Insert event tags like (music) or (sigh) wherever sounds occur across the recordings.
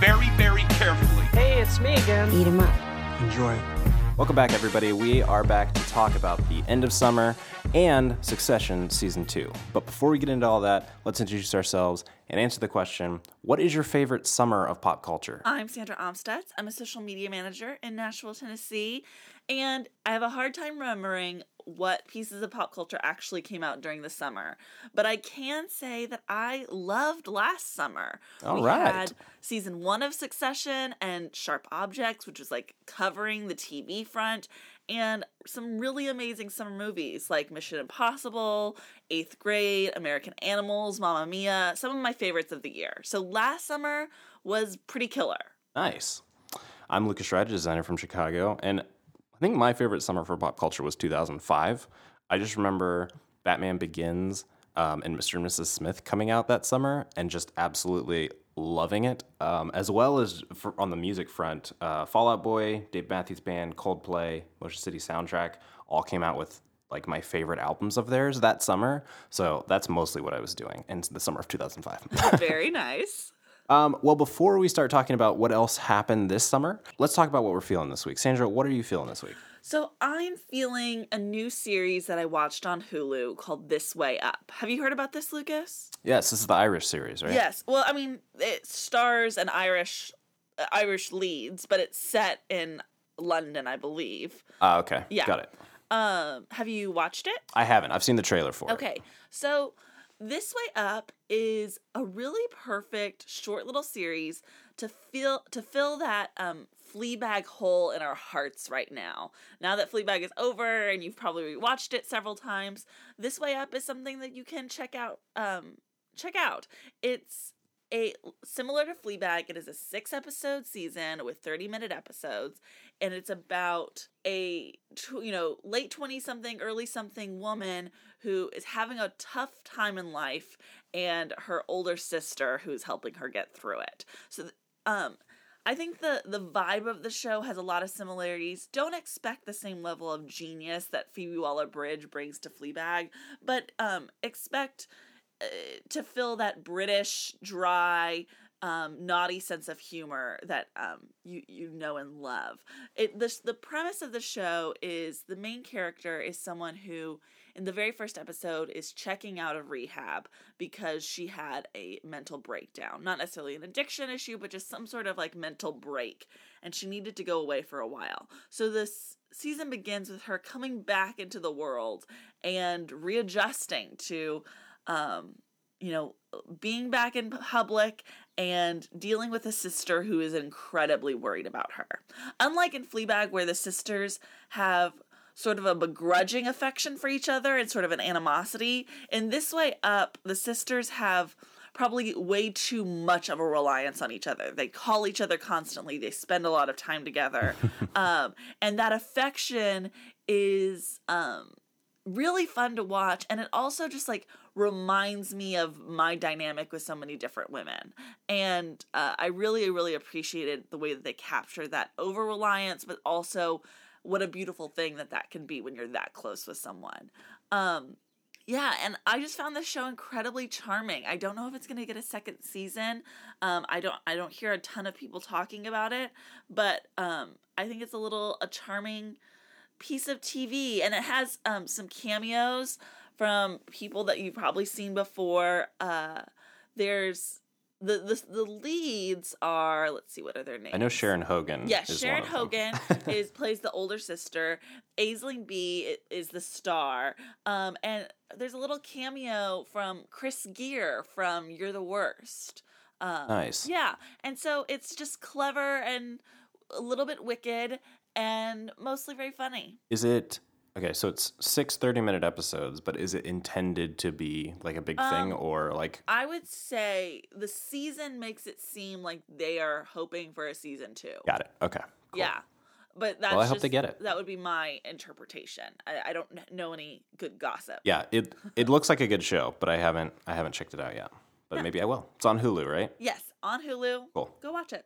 very, very carefully. Hey, it's me again. Eat 'em up. Enjoy. Welcome back, everybody. We are back to talk about the end of summer and Succession Season 2. But before we get into all that, let's introduce ourselves and answer the question What is your favorite summer of pop culture? I'm Sandra Omstutz. I'm a social media manager in Nashville, Tennessee, and I have a hard time remembering what pieces of pop culture actually came out during the summer. But I can say that I loved last summer. All we right. had season one of Succession and Sharp Objects, which was like covering the TV front, and some really amazing summer movies like Mission Impossible, Eighth Grade, American Animals, Mamma Mia, some of my favorites of the year. So last summer was pretty killer. Nice. I'm Lucas Wright, designer from Chicago, and think my favorite summer for pop culture was 2005. I just remember Batman Begins um, and Mr. and Mrs. Smith coming out that summer and just absolutely loving it, um, as well as for, on the music front. Uh, Fall Out Boy, Dave Matthews Band, Coldplay, Motion City Soundtrack all came out with like my favorite albums of theirs that summer. So that's mostly what I was doing in the summer of 2005. (laughs) Very nice. Um, well, before we start talking about what else happened this summer, let's talk about what we're feeling this week. Sandra, what are you feeling this week? So I'm feeling a new series that I watched on Hulu called This Way Up. Have you heard about this, Lucas? Yes, this is the Irish series, right? Yes. Well, I mean, it stars an Irish uh, Irish leads, but it's set in London, I believe. Ah, okay. Yeah. Got it. Um, have you watched it? I haven't. I've seen the trailer for it. Okay. So this way up is a really perfect short little series to fill to fill that um Fleabag hole in our hearts right now. Now that Fleabag is over and you've probably watched it several times, this way up is something that you can check out um check out. It's a similar to Fleabag, it is a six episode season with 30 minute episodes and it's about a you know late 20 something early something woman who is having a tough time in life and her older sister who's helping her get through it so um I think the the vibe of the show has a lot of similarities. Don't expect the same level of genius that Phoebe Waller-Bridge brings to Fleabag, but um expect uh, to fill that British dry um, naughty sense of humor that um, you you know and love. It this the premise of the show is the main character is someone who in the very first episode is checking out of rehab because she had a mental breakdown. Not necessarily an addiction issue, but just some sort of like mental break and she needed to go away for a while. So this season begins with her coming back into the world and readjusting to um you know, being back in public and dealing with a sister who is incredibly worried about her. Unlike in Fleabag, where the sisters have sort of a begrudging affection for each other and sort of an animosity, in this way up, the sisters have probably way too much of a reliance on each other. They call each other constantly, they spend a lot of time together. (laughs) um, and that affection is um, really fun to watch. And it also just like reminds me of my dynamic with so many different women. And uh, I really, really appreciated the way that they captured that over reliance, but also what a beautiful thing that that can be when you're that close with someone. Um, yeah, and I just found this show incredibly charming. I don't know if it's going to get a second season. Um, I don't. I don't hear a ton of people talking about it, but um, I think it's a little a charming piece of TV, and it has um, some cameos from people that you've probably seen before. Uh, there's the, the the leads are let's see what are their names. I know Sharon Horgan. Yes, is Sharon one of them. Horgan (laughs) is plays the older sister. Aisling Bea is the star. Um, and there's a little cameo from Chris Geere from You're the Worst. Um, Nice. Yeah, and so it's just clever and a little bit wicked and mostly very funny. Is it Okay, so it's six 30 minute episodes, but is it intended to be like a big thing Um, or like I would say the season makes it seem like they are hoping for a season two. got it? Okay. cool. Yeah. But that's well, I hope they get it. That would be my interpretation. I, I don't know any good gossip. Yeah, it it looks like a good show, but I haven't I haven't checked it out yet. But maybe I will. It's on Hulu, right? Yes, on Hulu. Cool. Go watch it.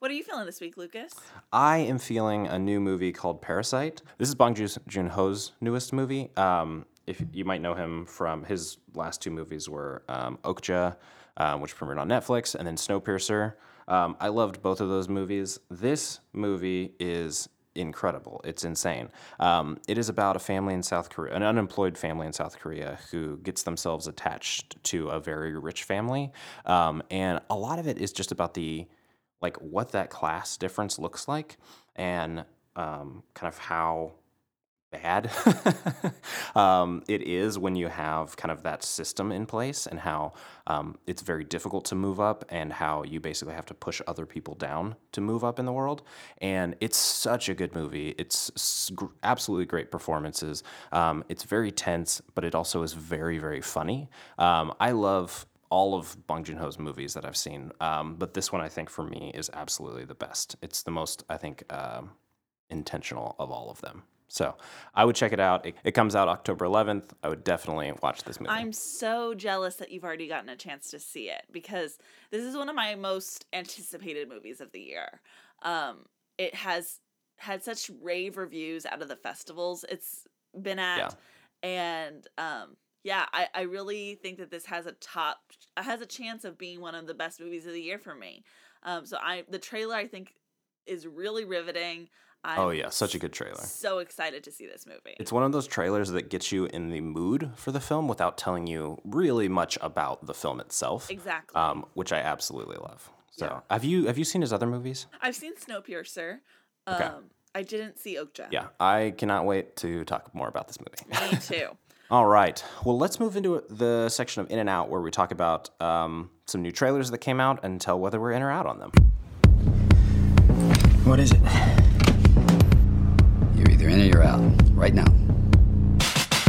What are you feeling this week, Lucas? I am feeling a new movie called Parasite. This is Bong Joon Ho's newest movie. Um, if you might know him from his last two movies were um, Okja, um, which premiered on Netflix, and then Snowpiercer. Um, I loved both of those movies. This movie is incredible. It's insane. Um, it is about a family in South Korea, an unemployed family in South Korea who gets themselves attached to a very rich family, um, and a lot of it is just about the like what that class difference looks like and um, kind of how bad (laughs) um, it is when you have kind of that system in place and how um, it's very difficult to move up and how you basically have to push other people down to move up in the world. And it's such a good movie. It's absolutely great performances. Um, it's very tense but it also is very very funny. Um, i love all of Bong Joon Ho's movies that I've seen, um, but this one I think for me is absolutely the best. It's the most I think um, intentional of all of them. So I would check it out. It, it comes out October 11th. I would definitely watch this movie. I'm so jealous that you've already gotten a chance to see it because this is one of my most anticipated movies of the year. Um, it has had such rave reviews out of the festivals it's been at, Yeah. and um, yeah, I, I really think that this has a top has a chance of being one of the best movies of the year for me. Um, so I the trailer I think is really riveting. I'm oh yeah, such a good trailer. So excited to see this movie. It's one of those trailers that gets you in the mood for the film without telling you really much about the film itself. Exactly. Um, which I absolutely love. So Yeah. have you have you seen his other movies? I've seen Snowpiercer. Um, Okay. I didn't see Okja. Yeah, I cannot wait to talk more about this movie. Me too. (laughs) All right. Well, let's move into the section of In and Out where we talk about um, some new trailers that came out and tell whether we're in or out on them. What is it? You're either in or you're out. Right now.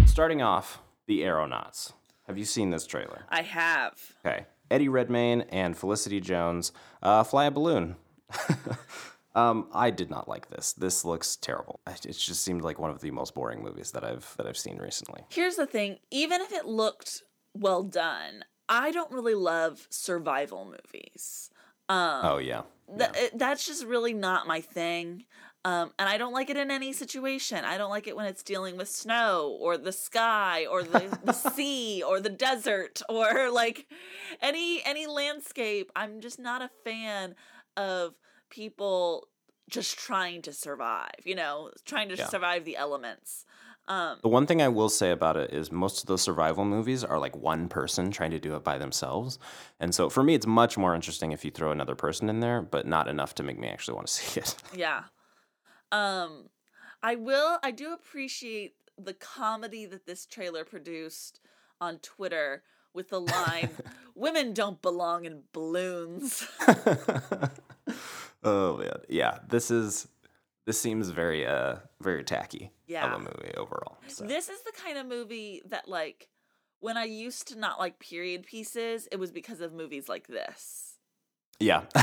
Starting off, The Aeronauts. Have you seen this trailer? I have. Okay. Eddie Redmayne and Felicity Jones uh, fly a balloon. (laughs) um, I did not like this. This looks terrible. It just seemed like one of the most boring movies that I've that I've seen recently. Here's the thing even if it looked well done, I don't really love survival movies. Um, Oh yeah. Th- it- that's just really not my thing. Um, and I don't like it in any situation. I don't like it when it's dealing with snow or the sky or the, the (laughs) sea or the desert or like any any landscape. I'm just not a fan of people just trying to survive, you know, trying to Yeah. survive the elements. Um, The one thing I will say about it is most of those survival movies are like one person trying to do it by themselves. And so for me, it's much more interesting if you throw another person in there, but not enough to make me actually want to (laughs) see it. Yeah. Um I will I do appreciate the comedy that this trailer produced on Twitter with the line (laughs) women don't belong in balloons. (laughs) oh man. Yeah. This is this seems very uh very tacky Yeah. of a movie overall. So. this is the kind of movie that like when I used to not like period pieces, it was because of movies like this. Yeah. (laughs)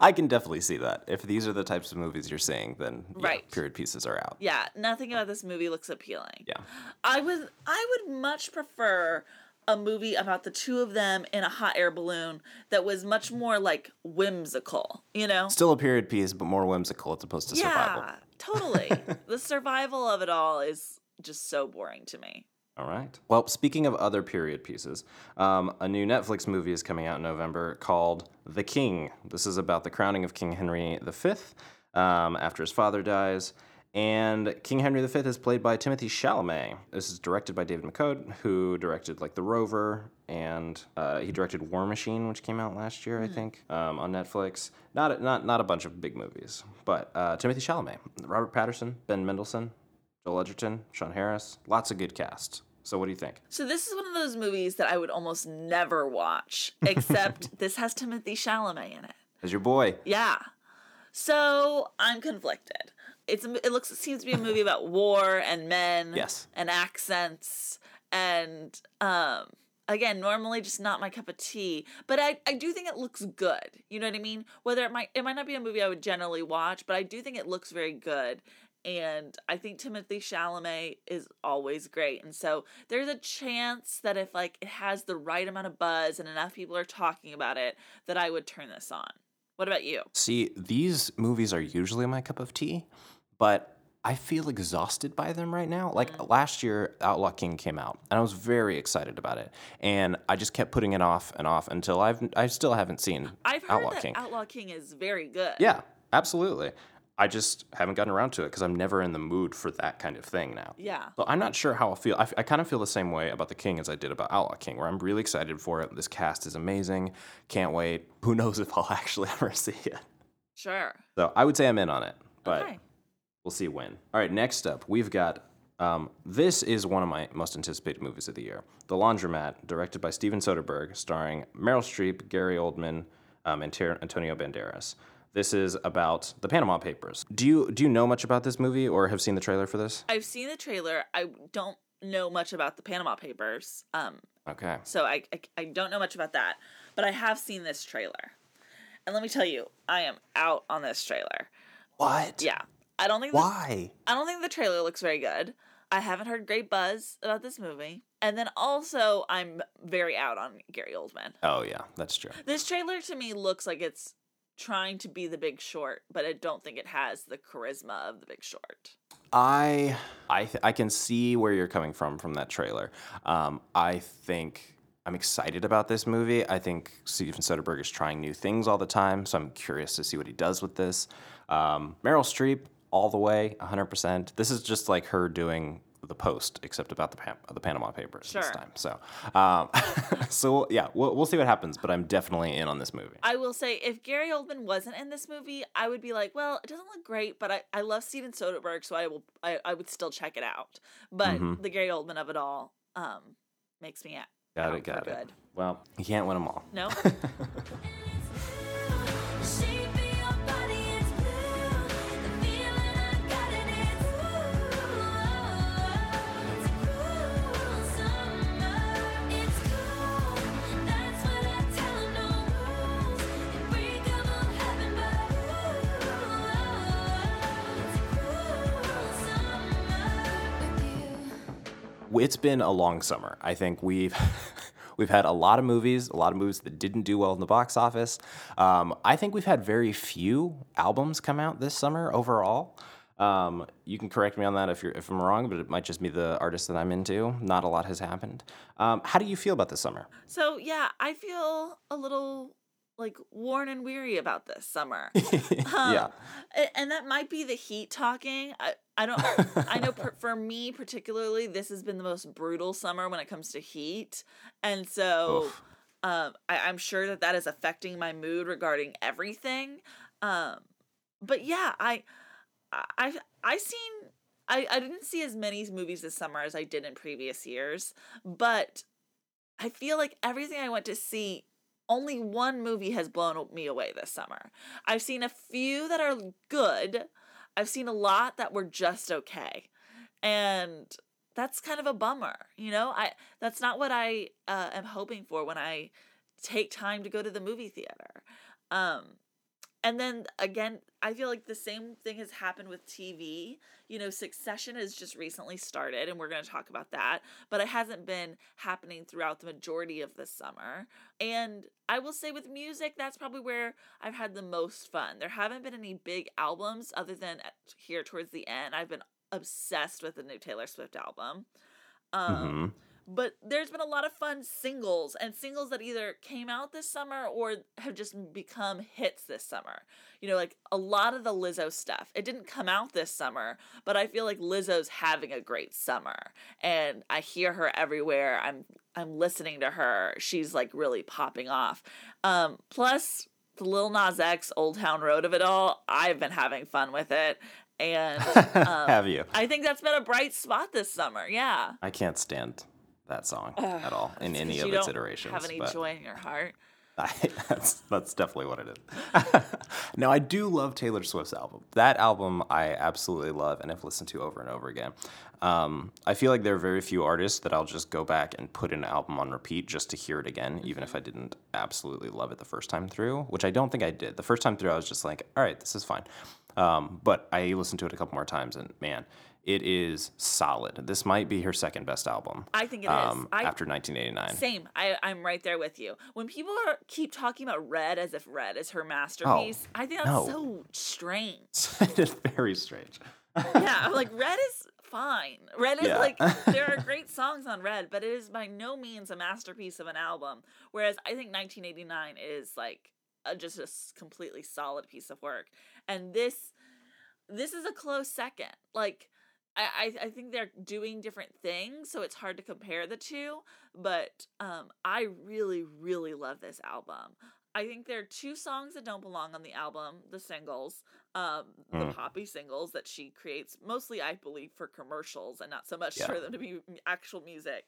I can definitely see that. If these are the types of movies you're seeing, then yeah, Right. period pieces are out. Yeah, nothing about this movie looks appealing. Yeah. I would I would much prefer a movie about the two of them in a hot air balloon that was much more like whimsical, you know? Still a period piece, but more whimsical as opposed to survival. yeah, totally. (laughs) the survival of it all is just so boring to me. All right. Well, speaking of other period pieces, um, a new Netflix movie is coming out in November called The King. This is about the crowning of King Henry V um, after his father dies. And King Henry V is played by Timothy Chalamet. This is directed by David McCode, who directed like The Rover, and uh, he directed War Machine, which came out last year, I think, um, on Netflix. Not a, not not a bunch of big movies, but uh, Timothy Chalamet, Robert Pattinson, Ben Mendelsohn, Joel Edgerton, Sean Harris, lots of good cast. So what do you think? So this is one of those movies that I would almost never watch, (laughs) except this has Timothy Chalamet in it. As your boy, Yeah. So I'm conflicted. It's it looks it seems to be a movie about war and men Yes. and accents. And um again normally just not my cup of tea but i i do think it looks good. You know what i mean? Whether it might it might not be a movie i would generally watch but i do think it looks very good. And i think timothy chalamet is always great. And so there's a chance that if like it has the right amount of buzz and enough people are talking about it that i would turn this on. What about you? See, these movies are usually my cup of tea, but I feel exhausted by them right now. Like Mm. last year, Outlaw King came out, and I was very excited about it, and I just kept putting it off and off until I've I still haven't seen i've heard Outlaw that King. outlaw king is very good yeah, absolutely. I just haven't gotten around to it because I'm never in the mood for that kind of thing now. yeah So I'm not sure how I'll feel. I, f- I kind of feel the same way about The King as I did about Outlaw King, where I'm really excited for it. This cast is amazing. Can't wait. Who knows if I'll (laughs) actually ever see it. sure So I would say I'm in on it, but okay we'll see when. All right, next up, we've got. Um, this is one of my most anticipated movies of the year The Laundromat, directed by Steven Soderbergh, starring Meryl Streep, Gary Oldman, um, and Ter- Antonio Banderas. This is about the Panama Papers. Do you do you know much about this movie or have seen the trailer for this? I've seen the trailer. I don't know much about the Panama Papers. Um, Okay. so I, I I don't know much about that, but I have seen this trailer. And let me tell you, I am out on this trailer. What? Yeah. I don't think the, Why? I don't think the trailer looks very good. I haven't heard great buzz about this movie. And then also I'm very out on Gary Oldman. Oh yeah, that's true. This trailer to me looks like it's trying to be the big short, but I don't think it has the charisma of the big short. I I th- I can see where you're coming from from that trailer. Um, I think I'm excited about this movie. I think Steven Soderbergh is trying new things all the time, so I'm curious to see what he does with this. Um, Meryl Streep, all the way, 100%. This is just like her doing the post, except about the Pan- the Panama Papers this time. So, um, (laughs) so yeah, we'll, we'll see what happens. But I'm definitely in on this movie. I will say, if Gary Oldman wasn't in this movie, I would be like, well, it doesn't look great, but I, I love Steven Soderbergh, so I will I, I would still check it out. But Mhm. the Gary Oldman of it all um makes me Got out it, got it. good. Well, you can't win them all. No, (laughs) it's been a long summer. I think we've (laughs) we've had a lot of movies, a lot of movies that didn't do well in the box office. Um, I think we've had very few albums come out this summer overall. Um, you can correct me on that if you're if I'm wrong, but it might just be the artist that I'm into. Not a lot has happened. Um, how do you feel about this summer? so yeah, I feel a little like worn and weary about this summer. (laughs) yeah, and that might be the heat talking. I, I don't. I know per, (laughs) for me particularly, this has been the most brutal summer when it comes to heat, and so um, I, I'm sure that that is affecting my mood regarding everything. Um, but yeah, I, I, I seen. I, I didn't see as many movies this summer as I did in previous years, but I feel like everything I went to see only one movie has blown me away this summer. I've seen a few that are good. I've seen a lot that were just okay. And that's kind of a bummer, you know? I that's not what I uh, am hoping for when I take time to go to the movie theater. Um and then again, I feel like the same thing has happened with TV. You know, Succession has just recently started, and we're going to talk about that, but it hasn't been happening throughout the majority of the summer. And I will say with music, that's probably where I've had the most fun. There haven't been any big albums other than here towards the end. I've been obsessed with the new Taylor Swift album. Um, Mhm. But there's been a lot of fun singles and singles that either came out this summer or have just become hits this summer. You know, like a lot of the Lizzo stuff. It didn't come out this summer, but I feel like Lizzo's having a great summer. And I hear her everywhere. I'm I'm listening to her. She's like really popping off. Um, plus the Lil Nas X Old Town Road of it all, I've been having fun with it. And (laughs) um, have you? I think that's been a bright spot this summer. Yeah. I can't stand that song at all in any of its iterations. Have any joy in your heart? (laughs) I, that's that's definitely what it is. (laughs) now I do love Taylor Swift's album. That album I absolutely love and have listened to over and over again. Um, I feel like there are very few artists that I'll just go back and put an album on repeat just to hear it again, even if I didn't absolutely love it the first time through, which I don't think I did. The first time through, I was just like, all right, this is fine. Um, but I listened to it a couple more times, and man, it is solid. This might be her second best album. I think it is. um, I- after 1989. Same. I, I'm right there with you. When people are, keep talking about Red as if Red is her masterpiece, I think that's no. so strange. (laughs) it is very strange. yeah, I'm like Red is fine. Red is Yeah. like (laughs) there are great songs on Red, but it is by no means a masterpiece of an album. Whereas I think 1989 is like a, just a completely solid piece of work, and this this is a close second. Like I, I I think they're doing different things, so it's hard to compare the two. But um, I really really love this album. I think there are two songs that don't belong on the album, the singles, um, the Mm. poppy singles that she creates, mostly I believe for commercials and not so much Yeah. for them to be actual music.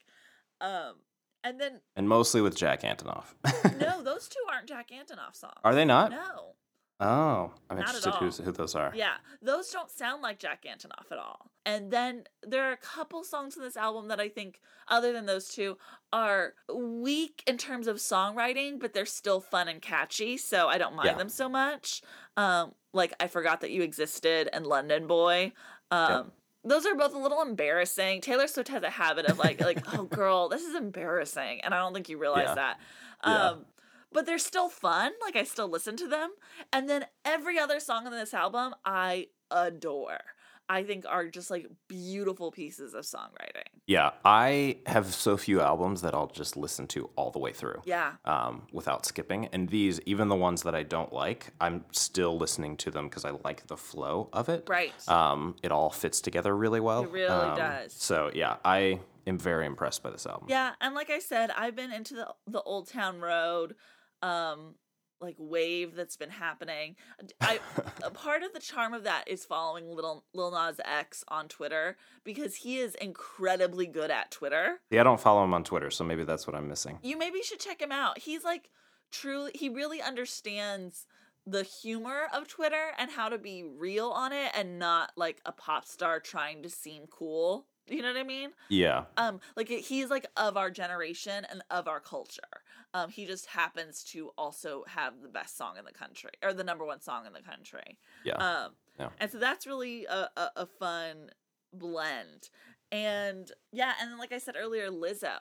Um, and then And mostly with Jack Antonoff. no, (laughs) those two aren't Jack Antonoff songs. Are they not? No. Oh, I'm Not interested who's, who those are. Yeah, those don't sound like Jack Antonoff at all. And then there are a couple songs in this album that I think, other than those two, are weak in terms of songwriting, but they're still fun and catchy, so I don't mind Yeah. them so much. Um, like I forgot that you existed and London Boy. Um, Those are both a little embarrassing. Taylor Swift has a habit of like, like, oh girl, this is embarrassing, and I don't think you realize Yeah. that. Yeah. But they're still fun. Like I still listen to them. And then every other song on this album I adore. I think are just like beautiful pieces of songwriting. Yeah, I have so few albums that I'll just listen to all the way through. Yeah. Um, without skipping. And these, even the ones that I don't like, I'm still listening to them because I like the flow of it. Right. Um, it all fits together really well. It really Um, does. So yeah, I am very impressed by this album. Yeah, and like I said, I've been into the the Old Town Road um like wave that's been happening. I (laughs) a part of the charm of that is following little Lil Nas X on Twitter because he is incredibly good at Twitter. Yeah, I don't follow him on Twitter, so maybe that's what I'm missing. you maybe should check him out. He's like truly he really understands the humor of Twitter and how to be real on it and not like a pop star trying to seem cool. You know what I mean? Yeah. Um like he's like of our generation and of our culture. Um he just happens to also have the best song in the country or the number one song in the country. Yeah. Um, Yeah. And so that's really a, a, a fun blend. And yeah, and then like I said earlier, Lizzo.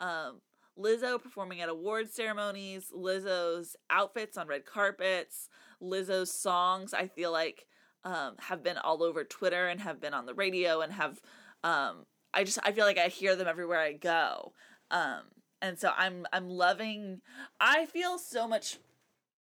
Um, Lizzo performing at award ceremonies, Lizzo's outfits on red carpets, Lizzo's songs, I feel like um, have been all over Twitter and have been on the radio and have um, I just I feel like I hear them everywhere I go. Um, and so I'm I'm loving I feel so much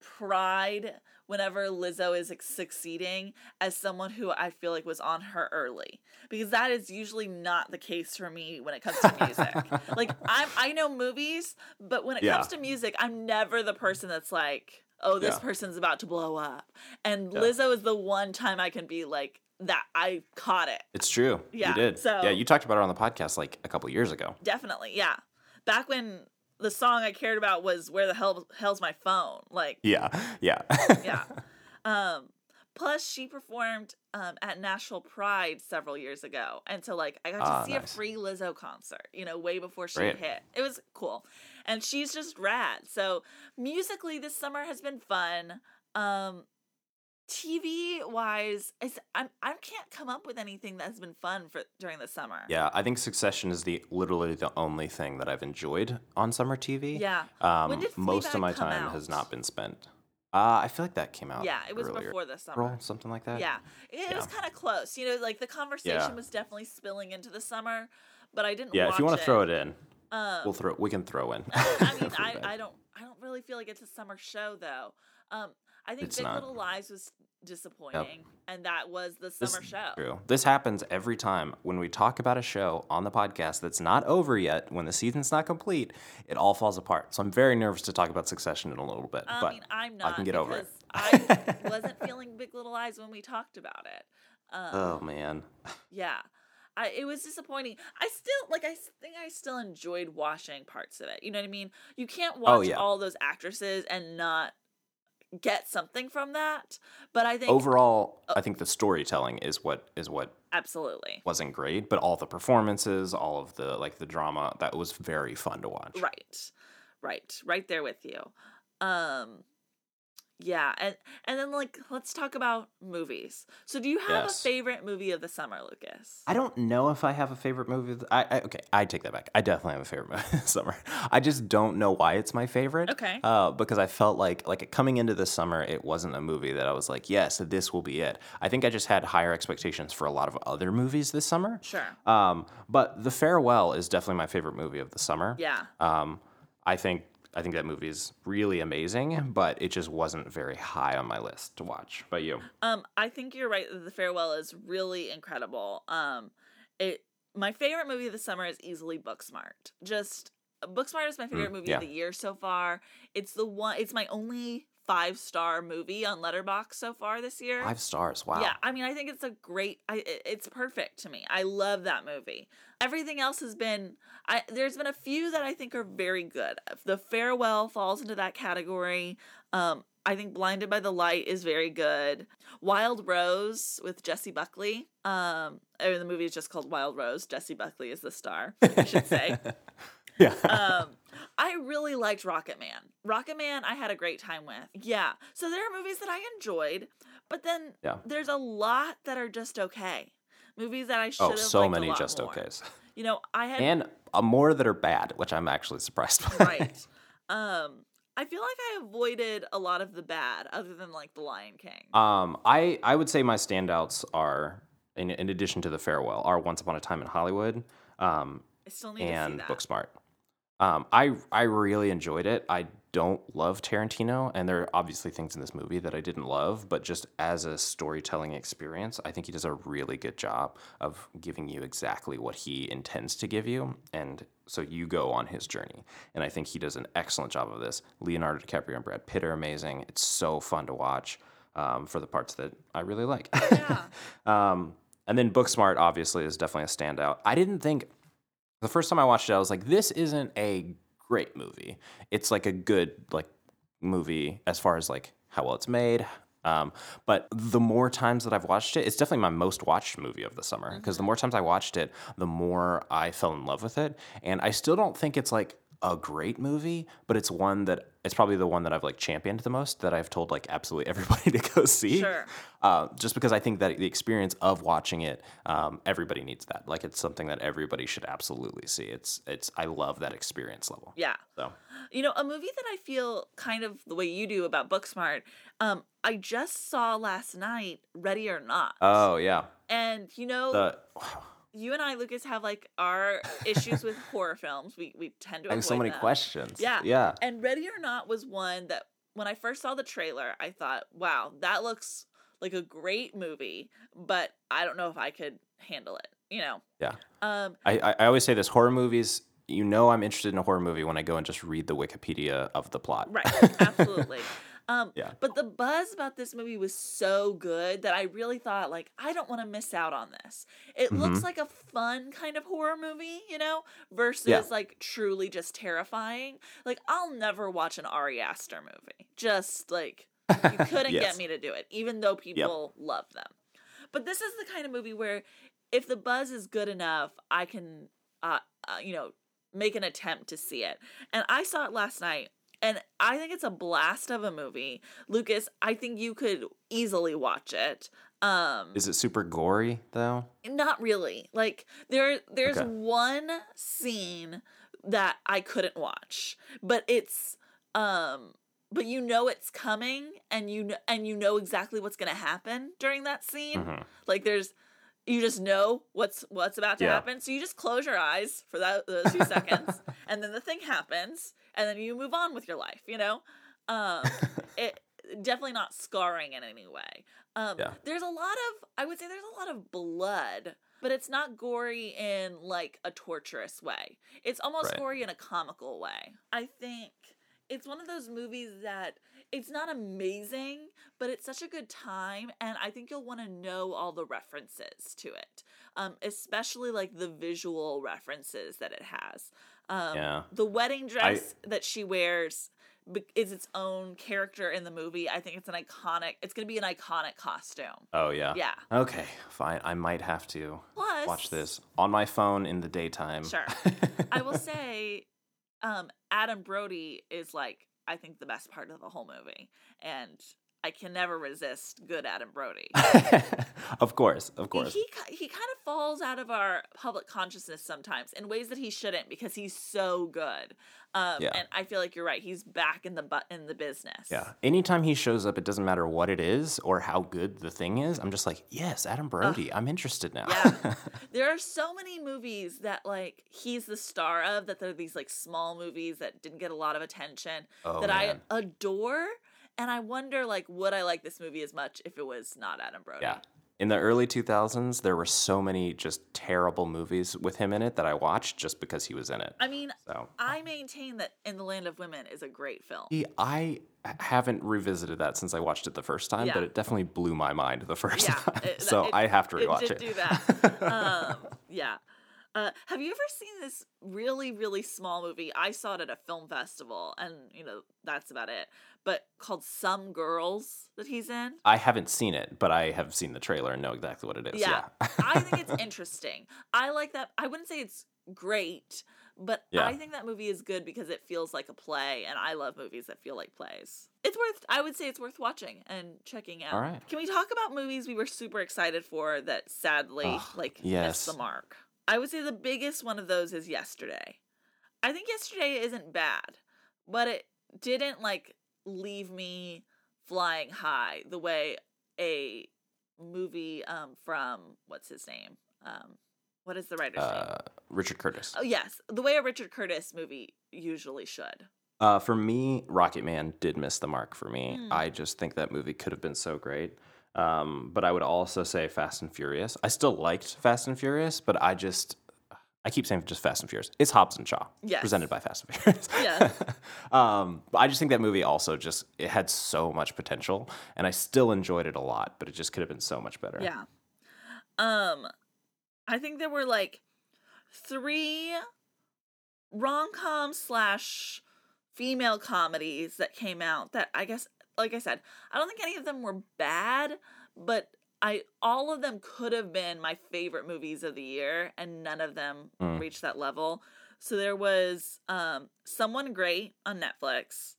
pride whenever Lizzo is succeeding as someone who I feel like was on her early because that is usually not the case for me when it comes to music. (laughs) like I'm I know movies, but when it Yeah. comes to music, I'm never the person that's like, "Oh, this Yeah. person's about to blow up." And Lizzo is the one time I can be like that I caught it. It's true. Yeah, You did. so- yeah, you talked about it on the podcast like a couple years ago. Definitely. Yeah. Back when the song I cared about was "Where the hell hell's my phone?" Like Yeah. Yeah. yeah. (laughs) Um, plus, she performed um, at Nashville Pride several years ago, and so like I got to Ah, see nice. a free Lizzo concert. You know, way before she Great. hit. It was cool, and she's just rad. So musically, this summer has been fun. Um, TV wise, it's, I'm I can't come up with anything that's been fun for during the summer. Yeah, I think Succession is the literally the only thing that I've enjoyed on summer TV. Yeah. Um, most of my time out? has not been spent. Uh, I feel like that came out. Yeah, it was earlier. before the summer. April, something like that. Yeah, it was Yeah. kind of close. You know, like the conversation Yeah. was definitely spilling into the summer, but I didn't. Yeah, if you want want to throw it in, Um, we'll throw. We can throw in. (laughs) I mean, (laughs) I, I don't I don't really feel like it's a summer show though. Um, I think It's Big not. Little Lies was disappointing, and that was the This- summer show. True. This happens every time when we talk about a show on the podcast that's not over yet. When the season's not complete, it all falls apart. So I'm very nervous to talk about Succession in a little bit. I but mean, I'm not I can get over it. I (laughs) wasn't feeling Big Little Lies when we talked about it. Um, oh man. (laughs) Yeah. I it was disappointing. I still like I think I still enjoyed watching parts of it. You know what I mean? You can't watch Oh, yeah. all those actresses and not get something from that. But I think Overall, I think the storytelling is what is what absolutely. wasn't great, but all the performances, all of the like the drama, that was very fun to watch. Right. Right. Right there with you. Um yeah, and and then like let's talk about movies. So do you have Yes. a favorite movie of the summer, Lucas? I don't know if I have a favorite movie. I, I okay, I take that back. I definitely have a favorite (laughs) movie this summer. I just don't know why it's my favorite. Okay. Uh, because I felt like like coming into the summer, it wasn't a movie that I was like, yes, this will be it. I think I just had higher expectations for a lot of other movies this summer. Sure. Um, but The Farewell is definitely my favorite movie of the summer. Yeah. Um, I think I think that movie is really amazing, but it just wasn't very high on my list to watch. But you? Um, I think you're right that the farewell is really incredible. Um, it my favorite movie of the summer is easily Booksmart. Just Booksmart is my favorite movie yeah. of the year so far. It's the one. It's my only five star movie on Letterboxd so far this year. Five stars. Wow. Yeah, I mean, I think it's a great. I it's perfect to me. I love that movie. Everything else has been. I there's been a few that I think are very good. The Farewell falls into that category. Um, I think Blinded by the Light is very good. Wild Rose with Jessie Buckley. Um, I mean, the movie is just called Wild Rose. Jessie Buckley is the star. I should say. (laughs) (laughs) Yeah. (laughs) um, I really liked Rocketman. Rocket Man, I had a great time with. Yeah. So there are movies that I enjoyed, but then Yeah. there's a lot that are just okay. Movies that I should oh, have so liked a many just more. okays. You know, I had and uh, more that are bad, which I'm actually surprised by. right. (laughs) Um, I feel like I avoided a lot of the bad, other than like The Lion King. Um, I I would say my standouts are, in, in addition to the farewell, are Once Upon a Time in Hollywood, um, I still need to see and that. Booksmart. Um, I I really enjoyed it. I don't love Tarantino, and there are obviously things in this movie that I didn't love, but just as a storytelling experience, I think he does a really good job of giving you exactly what he intends to give you, and so you go on his journey. And I think he does an excellent job of this. Leonardo DiCaprio and Brad Pitt are amazing. It's so fun to watch um, for the parts that I really like. Yeah. (laughs) Um, and then Booksmart obviously is definitely a standout. I didn't think the first time I watched it, I was like, this isn't a great movie. It's like a good like movie as far as like how well it's made. Um, but the more times that I've watched it, it's definitely my most watched movie of the summer because the more times I watched it, the more I fell in love with it. And I still don't think it's like a great movie, but it's one that it's probably the one that I've like championed the most that I've told like absolutely (laughs) everybody to go see. Sure. Uh, just because I think that the experience of watching it, um, everybody needs that. Like it's something that everybody should absolutely see. It's it's I love that experience level. yeah. So You know, a movie that I feel kind of the way you do about Booksmart. Um, I just saw last night, Ready or Not. oh yeah, and you know, the you and I, Lucas, have like our issues with (laughs) horror films. We we tend to have so many them. questions. Yeah. yeah. And Ready or Not was one that when I first saw the trailer, I thought, wow, that looks like a great movie, but I don't know if I could handle it. You know. Yeah. Um. I I always say this: horror movies. You know, I'm interested in a horror movie when I go and just read the Wikipedia of the plot. Right. Absolutely. (laughs) Um, Yeah. But the buzz about this movie was so good that I really thought, like, I don't want to miss out on this. It Mm-hmm. looks like a fun kind of horror movie, you know, versus Yeah. like truly just terrifying. Like, I'll never watch an Ari Aster movie. Just like you (laughs) couldn't Yes. get me to do it, even though people love them. But this is the kind of movie where if the buzz is good enough, I can, uh, uh, you know, make an attempt to see it. And I saw it last night. I think it's a blast of a movie. Lucas, I think you could easily watch it. Um Is it super gory though? not really. Like there there's Okay. one scene that I couldn't watch, but it's um but you know it's coming and you know, and you know exactly what's going to happen during that scene. Mhm. Like there's you just know what's what's about to Yeah. happen. So you just close your eyes for that those two seconds (laughs) and then the thing happens and then you move on with your life, you know? Um (laughs) it definitely not scarring in any way. Um Yeah. there's a lot of I would say there's a lot of blood, but it's not gory in like a torturous way. It's almost Right. gory in a comical way. I think it's one of those movies that it's not amazing, but it's such a good time, and I think you'll want to know all the references to it, um, especially like the visual references that it has. Um, Yeah. The wedding dress that she wears is its own character in the movie. I think it's an iconic. It's going to be an iconic costume. Oh yeah. Yeah. Okay, fine. I might have to Plus, watch this on my phone in the daytime. Sure. (laughs) I will say, um, Adam Brody is like I think the best part of the whole movie, and I can never resist good Adam Brody. (laughs) of course, of course. He he kind of falls out of our public consciousness sometimes in ways that he shouldn't because he's so good. Um, Yeah. and I feel like you're right. He's back in the bu- in the business. Yeah. Anytime he shows up, it doesn't matter what it is or how good the thing is. I'm just like, yes, Adam Brody. I'm interested now. Yeah. (laughs) there are so many movies that like he's the star of that they're these like small movies that didn't get a lot of attention Oh, that man. I adore and I wonder like would I like this movie as much if it was not Adam Brody? Yeah. In the early 2000s, there were so many just terrible movies with him in it that I watched just because he was in it. I mean, So I maintain that In the Land of Women is a great film. I haven't revisited that since I watched it the first time, Yeah. but it definitely blew my mind the first Yeah, time. it- so it- I have to rewatch it. it. do that. (laughs) um, yeah. Uh, have you ever seen this really, really small movie? I saw it at a film festival, and you know that's about it. But called Some Girls that he's in. I haven't seen it, but I have seen the trailer and know exactly what it is. Yeah, Yeah. (laughs) I think it's interesting. I like that. I wouldn't say it's great, but Yeah. I think that movie is good because it feels like a play, and I love movies that feel like plays. It's worth. I would say it's worth watching and checking out. All right. Can we talk about movies we were super excited for that sadly Ugh, like yes. missed the mark? I would say the biggest one of those is Yesterday. I think Yesterday isn't bad, but it didn't like leave me flying high the way a movie um from what's his name um what is the writer's name Uh, Richard Curtis. oh yes the way a richard curtis movie usually should Uh, for me, Rocketman did miss the mark for me. Hmm. I just think that movie could have been so great. Um, but I would also say Fast and Furious. I still liked Fast and Furious, but I just, I keep saying just Fast and Furious. It's Hobbs and Shaw, Yes. presented by Fast and Furious. (laughs) Yes. (laughs) um, but I just think that movie also just it had so much potential, and I still enjoyed it a lot. But it just could have been so much better. yeah um i think there were like three rom-com slash female comedies that came out that i guess like i said i don't think any of them were bad but i all of them could have been my favorite movies of the year and none of them Mm. reached that level so there was um someone great on netflix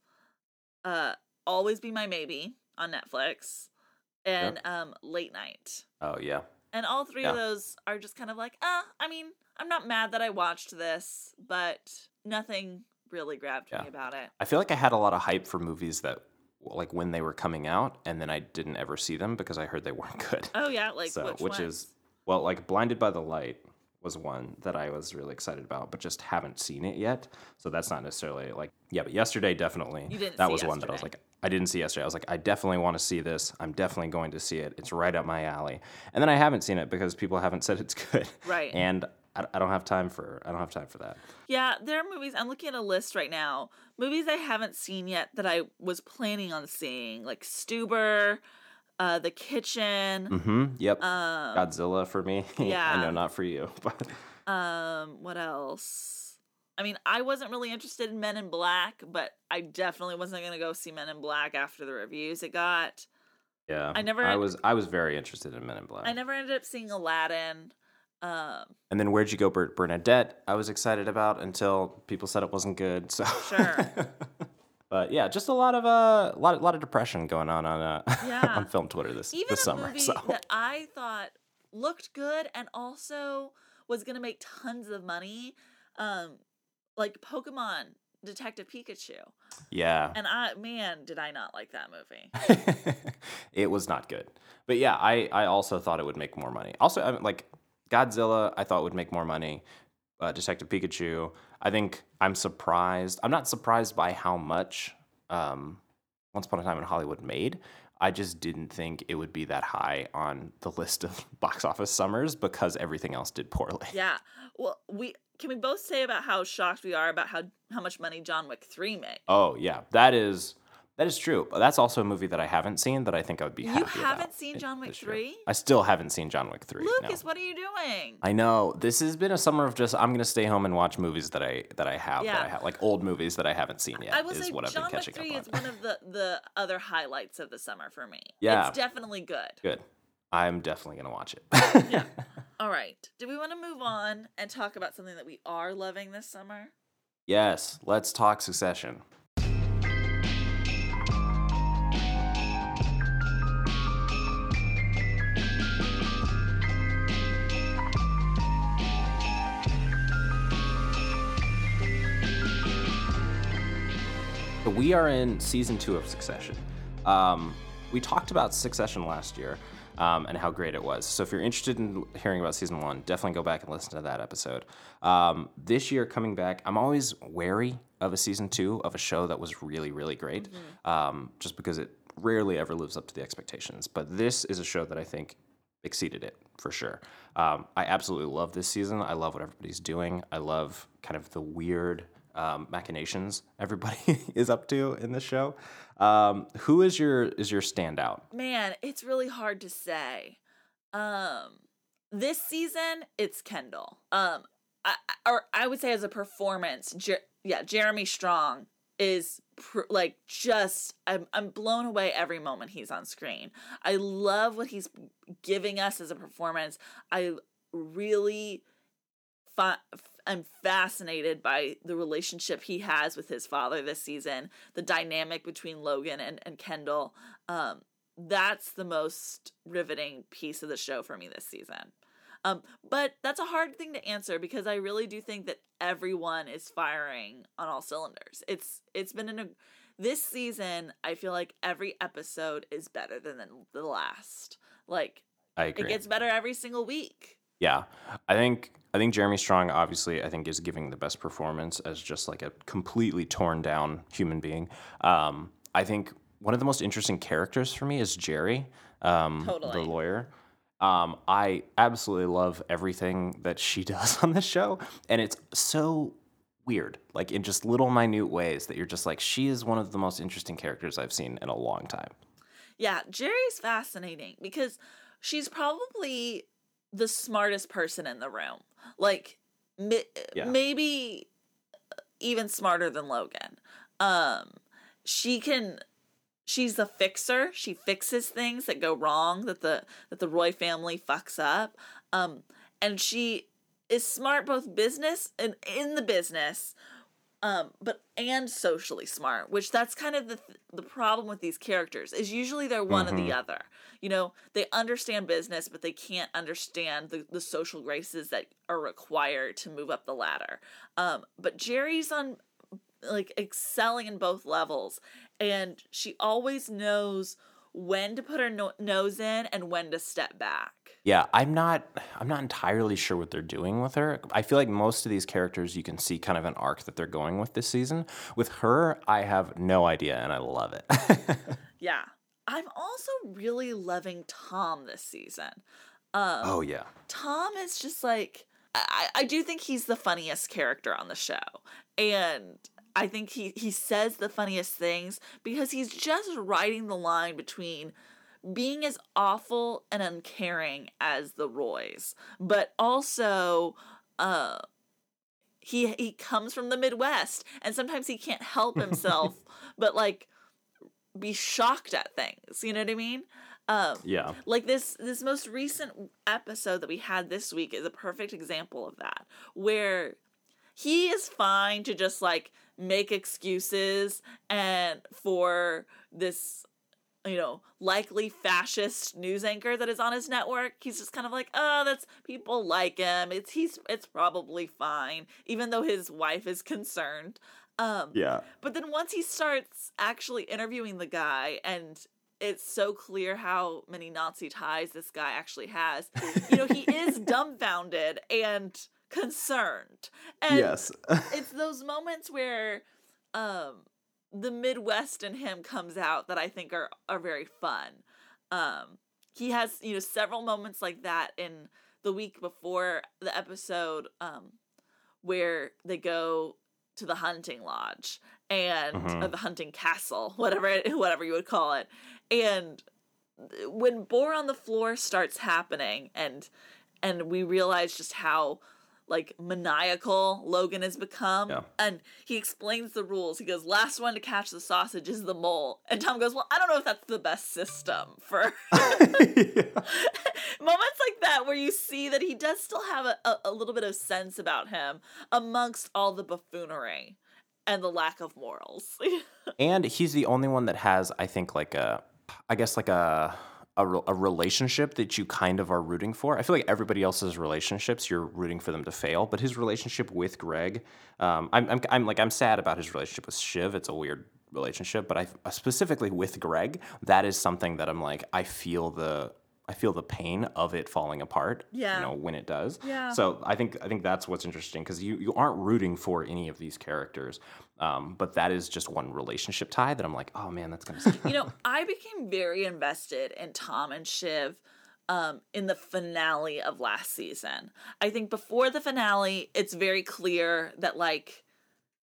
uh always be my maybe on netflix and um late night Oh yeah. and all three of those are just kind of like, ah, I mean, I'm not mad that I watched this, but nothing really grabbed Yeah. me about it. I feel like I had a lot of hype for movies that, like, when they were coming out, and then I didn't ever see them because I heard they weren't (laughs) good. Oh yeah, like so, which, which is well, like Blinded by the Light was one that I was really excited about, but just haven't seen it yet. So that's not necessarily like yeah, but yesterday definitely. That was one that I was like, I didn't see yesterday. I was like, I definitely want to see this. I'm definitely going to see it. It's right up my alley. And then I haven't seen it because people haven't (laughs) said it's good. Right. And I, I don't have time for I don't have time for that. Yeah, there are movies. I'm looking at a list right now. Movies I haven't seen yet that I was planning on seeing, like Stuber, uh, The Kitchen. Mm-hmm. Yep. Um, Godzilla for me. Yeah. (laughs) I know not for you, (laughs) but Um, what else? I mean, I wasn't really interested in Men in Black, but I definitely wasn't gonna go see Men in Black after the reviews it got. yeah. I never- I was I was very interested in Men in Black. I never ended up seeing Aladdin. Um, And then Where'd You Go, Bert Bernadette? I was excited about until people said it wasn't good. So Sure. (laughs) but yeah, just a lot of uh, a lot, lot of depression going on on uh, Yeah. (laughs) on film Twitter this even this a summer. movie So that I thought looked good and also was gonna make tons of money, um, like Pokemon Detective Pikachu. yeah, And I, man, did I not like that movie. (laughs) it was not good. But yeah, I I also thought it would make more money. Also, I mean, like Godzilla, I thought would make more money. Uh, Detective Pikachu, I think I'm surprised. I'm not surprised by how much um, Once Upon a Time in Hollywood made. I just didn't think it would be that high on the list of (laughs) box office summers because everything else did poorly. Yeah. Well, we can we both say about how shocked we are about how how much money John Wick three made. Oh yeah, that is That is true. But that's also a movie that I haven't seen that I think I would be happy You haven't seen John Wick 3? I still haven't seen John Wick 3. no. Lucas, what are you doing? I know this has been a summer of just I'm gonna stay home and watch movies that I that I have that Yeah. I have like old movies that I haven't seen yet I will is say what I've John been Wick catching 3 up is on. one of the, the other highlights of the summer for me. Yeah. It's definitely good. Good. I'm definitely gonna watch it. Yeah. (laughs) All right. Do we want to move on and talk about something that we are loving this summer? yes, let's talk Succession. We are in season two of Succession. Um, we talked about Succession last year um, and how great it was. So if you're interested in hearing about season one, definitely go back and listen to that episode. Um, this year, coming back, I'm always wary of a season two of a show that was really, really great, um, just because it rarely ever lives up to the expectations. But this is a show that I think exceeded it for sure. Um, I absolutely love this season. I love what everybody's doing. I love kind of the weird um, machinations everybody (laughs) is up to in this show. Um, who is your is your standout? Man, it's really hard to say. Um this season it's Kendall. Um I, or I would say as a performance, Jer- yeah, Jeremy Strong is pr- like just I'm I'm blown away every moment he's on screen. I love what he's giving us as a performance. I really fi- I'm fascinated by the relationship he has with his father this season, the dynamic between Logan and, and Kendall. Um, that's the most riveting piece of the show for me this season. Um, but that's a hard thing to answer because I really do think that everyone is firing on all cylinders. It's it's been in a this season. I feel like every episode is better than the, the last. Like I agree. it gets better every single week. Yeah, I think I think Jeremy Strong obviously I think is giving the best performance as just like a completely torn down human being. Um, I think one of the most interesting characters for me is Gerri, um, the lawyer. Um, I absolutely love everything that she (laughs) does on this show, and it's so weird, like in just little minute ways that you're just like, she is one of the most interesting characters I've seen in a long time. Yeah, Gerri's fascinating because she's probably the smartest person in the room. Like mi- Yeah. maybe even smarter than Logan. Um she can she's the fixer. She fixes things that go wrong that the that the Roy family fucks up. Um and she is smart both business and in the business um but and socially smart which that's kind of the the problem with these characters is usually they're one or the other. You know they understand business but they can't understand the, the social graces that are required to move up the ladder. Um but gerri's on like excelling in both levels and she always knows when to put her no- nose in and when to step back Yeah, I'm not I'm not entirely sure what they're doing with her. I feel like most of these characters you can see kind of an arc that they're going with this season. With her, I have no idea and I love it. (laughs) yeah i'm also really loving tom this season um oh yeah. Tom is just like I, I do think he's the funniest character on the show. And I think he, he says the funniest things because he's just riding the line between being as awful and uncaring as the Roys, but also uh he he comes from the Midwest and sometimes he can't help (laughs) himself but like be shocked at things. You know what I mean? Um Yeah. like this this most recent episode that we had this week is a perfect example of that where he is fine to just like make excuses and for this you know likely fascist news anchor that is on his network he's just kind of like oh that's people like him it's he's it's probably fine even though his wife is concerned um Yeah. but then once he starts actually interviewing the guy and it's so clear how many Nazi ties this guy actually has, you know, he is (laughs) dumbfounded and concerned. And yes. (laughs) it's those moments where um the Midwest in him comes out that I think are are very fun. Um he has, you know, several moments like that in the week before the episode um where they go to the hunting lodge and or the hunting castle, (laughs) whatever it, whatever you would call it. And when Boar on the floor starts happening and and we realize just how like maniacal Logan has become Yeah. and he explains the rules. He goes, "Last one to catch the sausage is the mole." And Tom goes, "Well, I don't know if that's the best system for (laughs) (laughs) moments like that where you see that he does still have a, a, a little bit of sense about him amongst all the buffoonery and the lack of morals. (laughs) and he's the only one that has, I think, like a, I guess, like a. A, re- a relationship that you kind of are rooting for. I feel like everybody else's relationships, you're rooting for them to fail. But his relationship with Greg, um, I'm, I'm, I'm like, I'm sad about his relationship with Shiv. It's a weird relationship, but I specifically with Greg, that is something that I'm like, I feel the, I feel the pain of it falling apart. Yeah. You know when it does. Yeah. So I think I think that's what's interesting because you you aren't rooting for any of these characters, um, but that is just one relationship tie that I'm like, oh man, that's gonna. You know, I became very invested in Tom and Shiv um, in the finale of last season. I think before the finale, it's very clear that like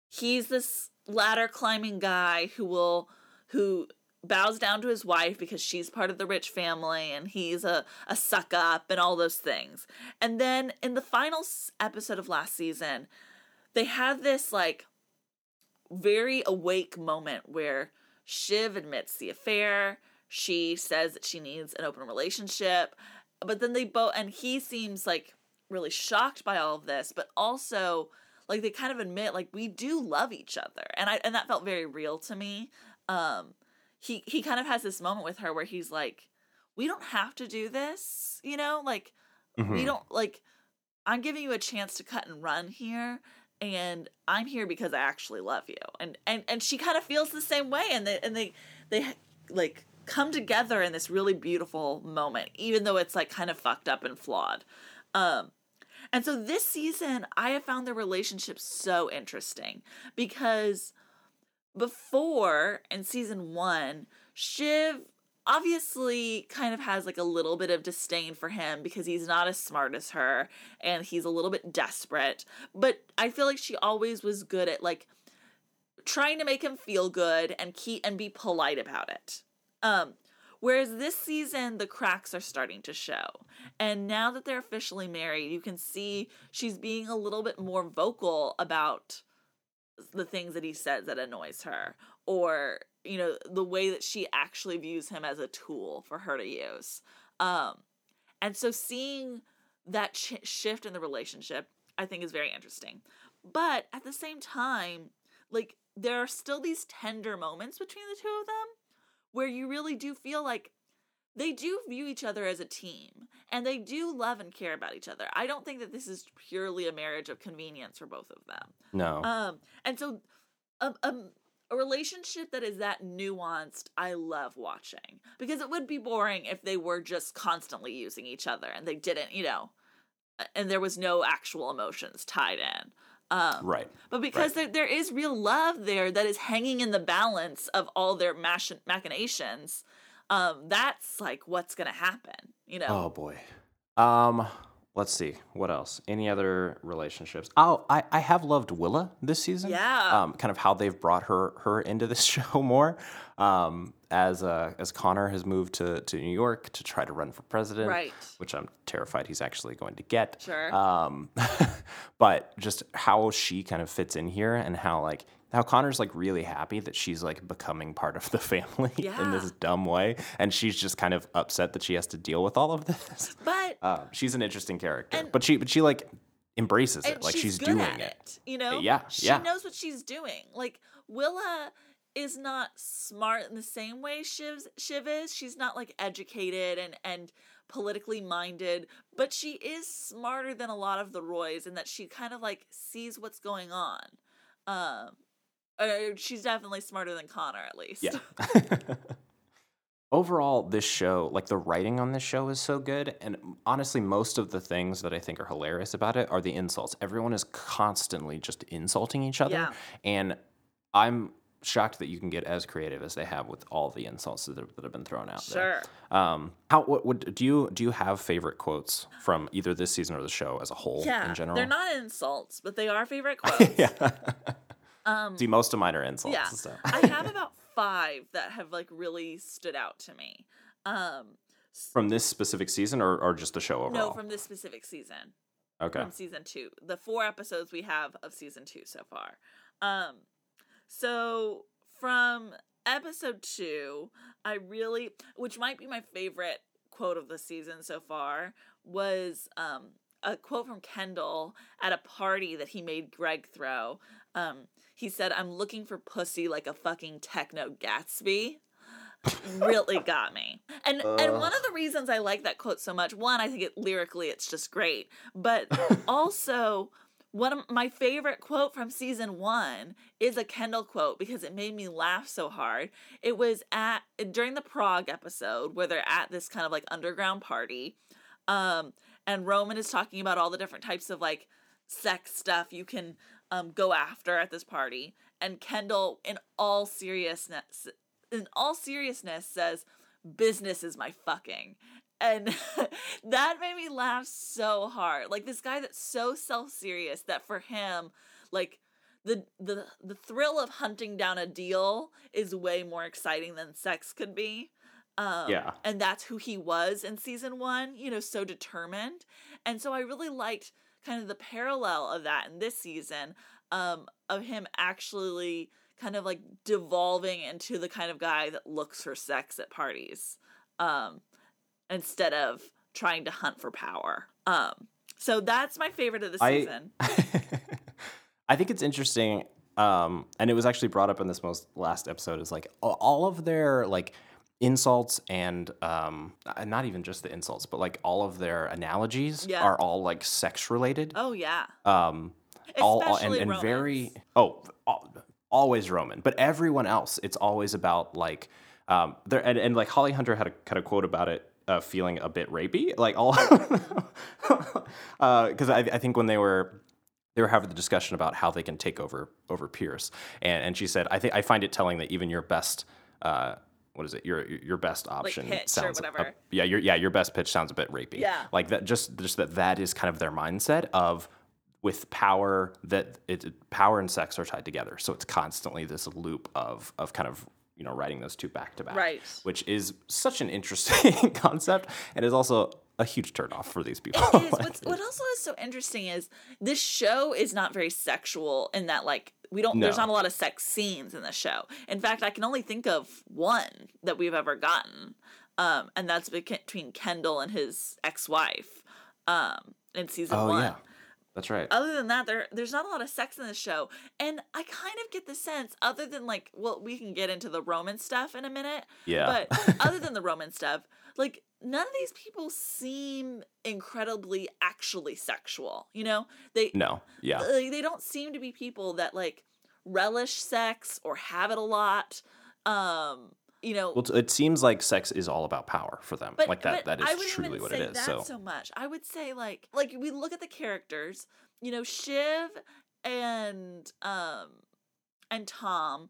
he's this ladder climbing guy who will who bows down to his wife because she's part of the rich family and he's a, a suck up and all those things. And then in the final episode of last season, they had this like very awake moment where Shiv admits the affair. She says that she needs an open relationship. But then they both, and he seems like really shocked by all of this, but also like they kind of admit like we do love each other. And I, and that felt very real to me. Um, he, he kind of has this moment with her where he's like, we don't have to do this, you know, like we Mhm. don't like, I'm giving you a chance to cut and run here and I'm here because I actually love you. And and and she kind of feels the same way and they and they they like come together in this really beautiful moment even though it's like kind of fucked up and flawed. Um and so this season I have found the relationship so interesting because before in season 1 Shiv obviously kind of has like a little bit of disdain for him because he's not as smart as her and he's a little bit desperate. But i feel like she always was good at like trying to make him feel good and keep and be polite about it. Um whereas this season the cracks are starting to show. And now that they're officially married you can see she's being a little bit more vocal about the things that he says that annoys her or you know the way that she actually views him as a tool for her to use. Um and so seeing that ch- shift in the relationship i think is very interesting. But at the same time like there are still these tender moments between the two of them where you really do feel like they do view each other as a team and they do love and care about each other i don't think that this is purely a marriage of convenience for both of them no. um, and so um, um, a relationship that is that nuanced, I love watching because it would be boring if they were just constantly using each other and they didn't, you know, and there was no actual emotions tied in. Um, right. but because there, there is real love there that is hanging in the balance of all their machin- machinations, um, that's like what's going to happen, you know? Oh boy. Um, let's see. What else? Any other relationships? Oh, I, I have loved Willa this season. Yeah. Um, kind of how they've brought her her into this (laughs) show more. Um, as uh, as Connor has moved to, to New York to try to run for president, Right. Which I'm terrified he's actually going to get. Sure. Um, (laughs) but just how she kind of fits in here and how like how Connor's like really happy that she's like becoming part of the (laughs) family in this dumb way, and she's just kind of upset that she has to deal with all of this. (laughs) but Uh, she's an interesting character, And- but she but she like embraces it, like she's, good doing at it. You know, Yeah, she yeah. knows what she's doing. Like Willa is not smart in the same way Shiv's, Shiv is. She's not like educated and and politically minded, but she is smarter than a lot of the Roys in that she kind of like sees what's going on. Um, uh, she's definitely smarter than Connor, at least. Yeah. (laughs) (laughs) Overall, this show, like the writing on this show is so good. And honestly, most of the things that I think are hilarious about it are the insults. Everyone is constantly just insulting each other. Yeah. And I'm shocked that you can get as creative as they have with all the insults that have, that have been thrown out Sure. there. Um, how what, what do you do you have favorite quotes from either this season or the show as a whole Yeah, in general? they're not insults, but they are favorite (laughs) quotes. yeah. Um, See, most of mine are insults. yeah, So. I have (laughs) about five that have like really stood out to me. Um, From this specific season or, or just the show overall? no, from this specific season. okay. from season two. The four episodes we have of season two so far. Um, so from episode two, I really, which might be my favorite quote of the season so far, was um a quote from Kendall at a party that he made Greg throw. Um, he said, "I'm looking for pussy like a fucking techno Gatsby." really (laughs) got me. And and one of the reasons I like that quote so much, one, I think it lyrically it's just great, but (laughs) also one of my favorite quote from season one is a Kendall quote because it made me laugh so hard. It was at during the Prague episode where they're at this kind of like underground party. Um, and Roman is talking about all the different types of like sex stuff you can um, go after at this party. And Kendall, in all seriousness, in all seriousness, says, "Business is my fucking." And (laughs) that made me laugh so hard. Like this guy that's so self-serious that for him, like the the the thrill of hunting down a deal is way more exciting than sex could be. Um, Yeah. And that's who he was in season one, you know, so determined. And so I really liked kind of the parallel of that in this season um, of him actually kind of like devolving into the kind of guy that looks for sex at parties um, instead of trying to hunt for power. Um, so that's my favorite of the season. (laughs) I think it's interesting, um, and it was actually brought up in this most last episode. Is like all of their like insults and um, uh, not even just the insults, but like all of their analogies Yeah. are all like sex related. oh, yeah. Um, all, all- and, and very oh al- always Roman, but everyone else it's always about like um there and, and like Holly Hunter had a kind of quote about it uh, feeling a bit rapey like all (laughs) because I, I think when they were they were having the discussion about how they can take over over Pierce and and she said I think I find it telling that even your best uh what is it your your best option pitch or sounds a- whatever. yeah your yeah your best pitch sounds a bit rapey Yeah. like that just just that that is kind of their mindset of with power that it power and sex are tied together so it's constantly this loop of of kind of you know writing those two back to back Right. which is such an interesting (laughs) concept and is also a huge turnoff for these people It is. (laughs) What's, what also is so interesting is this show is not very sexual in that like we don't there's not a lot of sex scenes in the show. In fact, I can only think of one that we've ever gotten. Um, and that's between Kendall and his ex-wife um, in season oh one. yeah that's right Other than that, there there's not a lot of sex in the show, and I kind of get the sense, other than like, well, we can get into the Roman stuff in a minute. Yeah. But (laughs) other than the Roman stuff, like none of these people seem incredibly actually sexual. You know, they no yeah like, they don't seem to be people that like relish sex or have it a lot. Um, you know, well it seems like sex is all about power for them but, like that that I wouldn't truly what it is that so so much. I would say like like we look at the characters, you know, Shiv and um and Tom,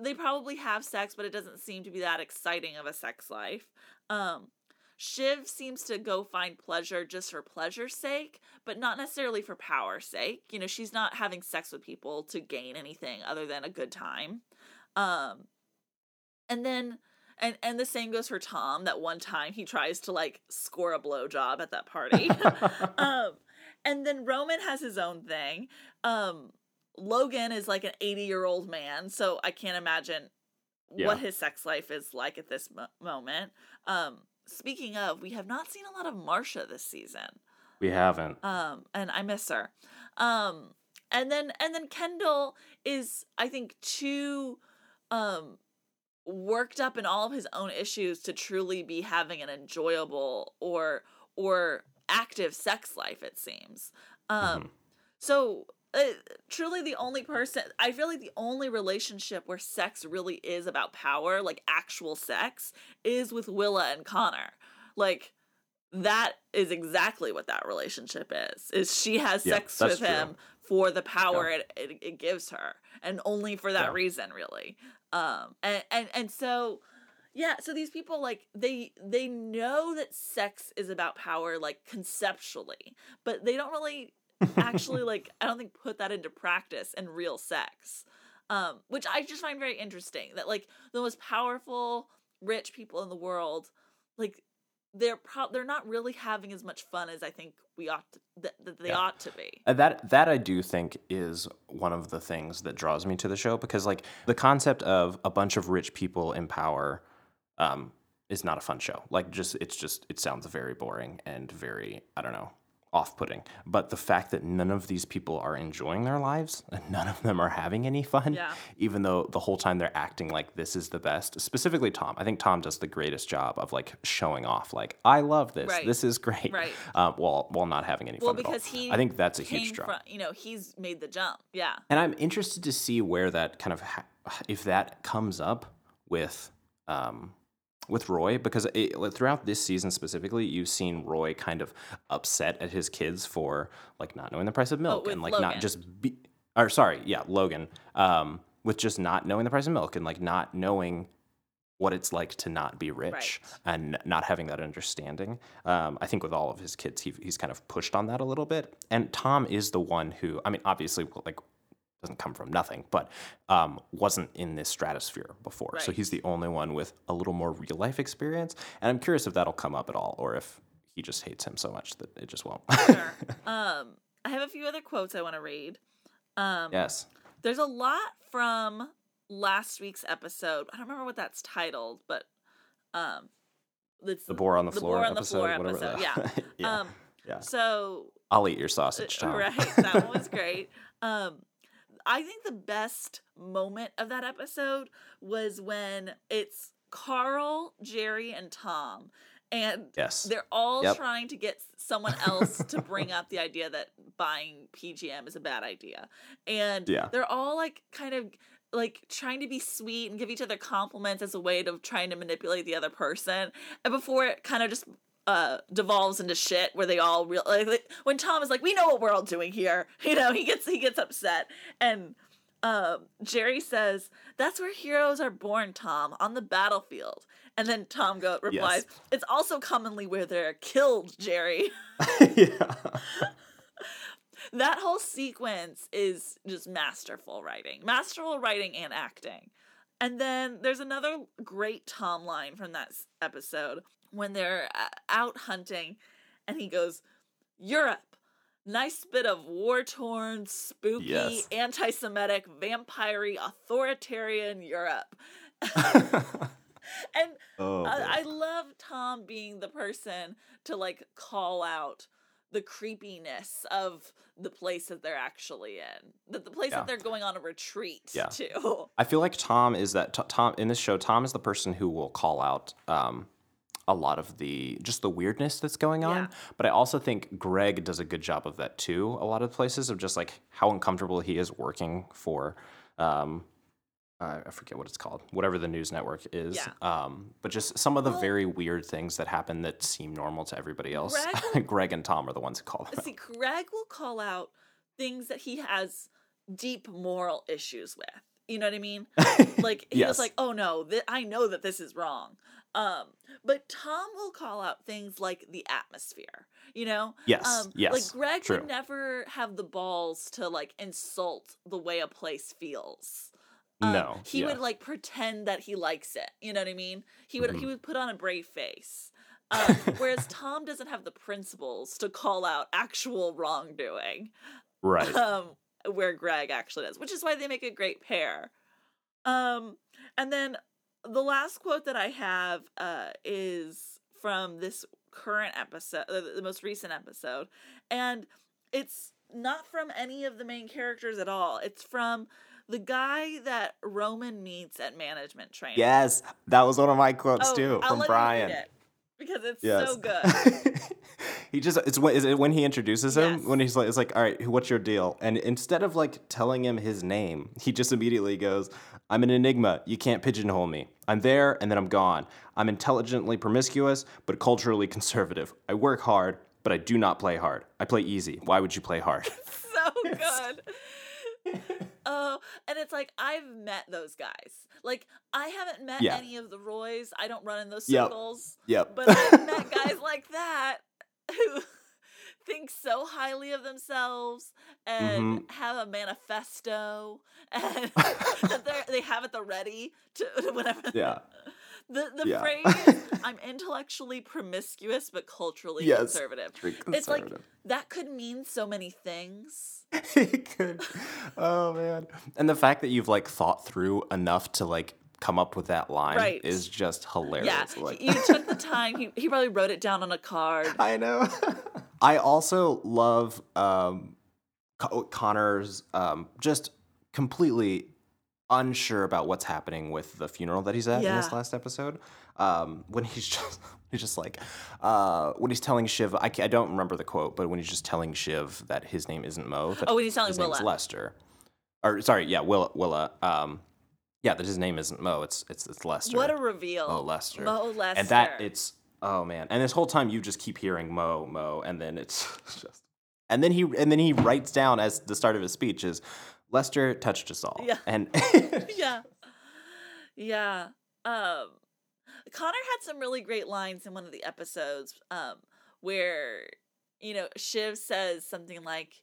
they probably have sex, but it doesn't seem to be that exciting of a sex life. Um Shiv seems to go find pleasure just for pleasure's sake, but not necessarily for power's sake. You know, she's not having sex with people to gain anything other than a good time. Um and then and and the same goes for Tom. That one time he tries to like score a blowjob at that party. (laughs) um, and then Roman has his own thing. Um, Logan is like an eighty year old man, so I can't imagine Yeah. what his sex life is like at this mo- moment. Um, speaking of, we have not seen a lot of Marcia this season we haven't um and i miss her um and then and then kendall is i think too um worked up in all of his own issues to truly be having an enjoyable or or active sex life it seems. Um so uh, truly the only person i feel like the only relationship where sex really is about power like actual sex is with willa and connor. Like that is exactly what that relationship is is she has Yeah, sex with him true. For the power it, it, it gives her and only for that Yeah. reason really um and and and so yeah so these people like they they know that sex is about power like conceptually but they don't really actually (laughs) like I don't think put that into practice in real sex. Um, which I just find very interesting that like the most powerful rich people in the world, like they're pro- they're not really having as much fun as I think we ought to, that, that they Yeah. ought to be. Uh, That that I do think is one of the things that draws me to the show because like the concept of a bunch of rich people in power um, is not a fun show. Like just it's just it sounds very boring and very I don't know off-putting. But the fact that none of these people are enjoying their lives and none of them are having any fun, Yeah. even though the whole time they're acting like this is the best. Specifically Tom. I think Tom does the greatest job of like showing off like I love this. Right. This is great. Right. Um, while while not having any Well, fun at all. because he I think that's a huge draw. from you know he's made the jump. Yeah. And I'm interested to see where that kind of ha- if that comes up with um, with Roy because it, throughout this season specifically, you've seen Roy kind of upset at his kids for like not knowing the price of milk Oh, and like Logan. not just be or sorry, yeah, Logan, um, with just not knowing the price of milk and like not knowing what it's like to not be rich and not having that understanding. Um, I think with all of his kids, he, he's kind of pushed on that a little bit. And Tom is the one who, I mean, obviously, like doesn't come from nothing, but um, wasn't in this stratosphere before. So he's the only one with a little more real life experience. And I'm curious if that'll come up at all, or if he just hates him so much that it just won't. Sure. (laughs) um, I have a few other quotes I want to read. Um, yes. There's a lot from last week's episode. I don't remember what that's titled, but um, it's The boar on the the floor boar on the episode, floor whatever episode. (laughs) Yeah. yeah. Um, yeah. So I'll eat your sausage, Uh, Tom. Right, that one was (laughs) great. Um, I think the best moment of that episode was when it's Karl, Gerri, and Tom, and Yes. they're all Yep. trying to get someone else to bring up the idea that buying PGM is a bad idea, and Yeah. they're all like kind of like trying to be sweet and give each other compliments as a way of trying to manipulate the other person and before it kind of just uh devolves into shit where they all real like, when tom is like we know what we're all doing here (laughs) you know he gets he gets upset and um gerri says that's where heroes are born tom on the battlefield and then tom go replies Yes. it's also commonly where they're killed gerri (laughs) (laughs) yeah. that whole sequence is just masterful writing, masterful writing and acting. And then there's another great Tom line from that episode when they're uh, out hunting and he goes, Europe, nice bit of war torn, spooky, Yes. anti Semitic, vampire authoritarian Europe. (laughs) and Oh, I. I love Tom being the person to like call out the creepiness of the place that they're actually in, that the place Yeah. that they're going on a retreat Yeah. to. (laughs) I feel like Tom is that t- Tom in this show. Tom is the person who will call out um, a lot of the just the weirdness that's going on. Yeah. But I also think Greg does a good job of that too. A lot of places of just like how uncomfortable he is working for. Um, I forget what it's called, whatever the news network is. Yeah. Um, but just some of the Well- very weird things that happen that seem normal to everybody else. Greg (laughs) Greg and Tom are the ones who call them. See, Greg will call out things that he has deep moral issues with. You know what I mean? (laughs) Like he Yes. was like, "Oh no, th- I know that this is wrong." Um, but Tom will call out things like the atmosphere. You know? Yes, Um, yes, Like Greg true. would never have the balls to like insult the way a place feels. Um, no, he yeah. would like pretend that he likes it. You know what I mean? He would Mm-hmm. he would put on a brave face. Um, whereas Tom doesn't have the principles to call out actual wrongdoing, right. um, where Greg actually does, which is why they make a great pair. Um, and then the last quote that I have uh, is from this current episode, uh, the most recent episode, and it's not from any of the main characters at all. It's from the guy that Roman meets at management training. Yes, that was one of my quotes Oh, too I'll from let you read Brian. it, because it's Yes. so good. (laughs) he just it's when is it when he introduces him Yes. when he's like it's like all right what's your deal and instead of like telling him his name he just immediately goes I'm an enigma you can't pigeonhole me I'm there and then I'm gone I'm intelligently promiscuous but culturally (laughs) conservative I work hard but I do not play hard I play easy why would you play hard (laughs) so (laughs) good. Oh, and it's like I've met those guys. Like I haven't met Yeah. any of the Roys. I don't run in those Yep. circles. yep But I've met guys like that who think so highly of themselves and mm-hmm. have a manifesto (laughs) and (laughs) that they're- have it the ready (laughs) to whatever Yeah. the the Yeah. phrase i'm intellectually promiscuous but culturally Yes. conservative Very it's like that could mean so many things it could. Oh man. And the fact that you've like thought through enough to like come up with that line Right. is just hilarious. yeah Like, you took the time he, he probably wrote it down on a card I know. I also love um, Co- Connor's um, just completely unsure about what's happening with the funeral that he's at in this last episode. Um, when he's (laughs) just he's just like uh, when he's telling Shiv, I, I don't remember the quote, but when he's just telling Shiv that his name isn't Mo, that Oh, when he's telling his name's Lester, or sorry, yeah, Willa, Willa. Um, yeah, that his name isn't Mo. It's it's it's Lester. what a reveal Mo Lester. Mo Lester And that it's oh man. And this whole time you just keep hearing Mo Mo, and then it's (laughs) just and then he and then he writes down as the start of his speech is Lester touched us all. Yeah. And (laughs) (laughs) yeah yeah um connor had some really great lines in one of the episodes um where you know shiv says something like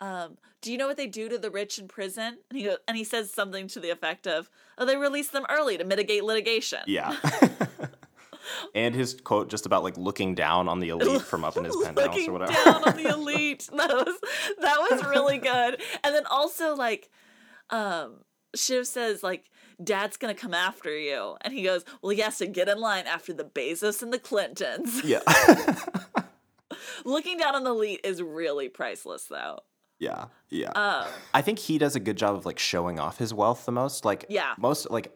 um do you know what they do to the rich in prison and he goes, and he says something to the effect of oh they release them early to mitigate litigation yeah. And his quote just about like looking down on the elite from up in his (laughs) penthouse or whatever. Looking down on the (laughs) elite. (laughs) That was that was really good. And then also like, um, Shiv says like, "Dad's gonna come after you," and he goes, "Well, he has to get in line after the Bezos and the Clintons." yeah. looking down on the elite is really priceless, though. yeah. Yeah. Um, I think he does a good job of like showing off his wealth the most. Like Yeah. most like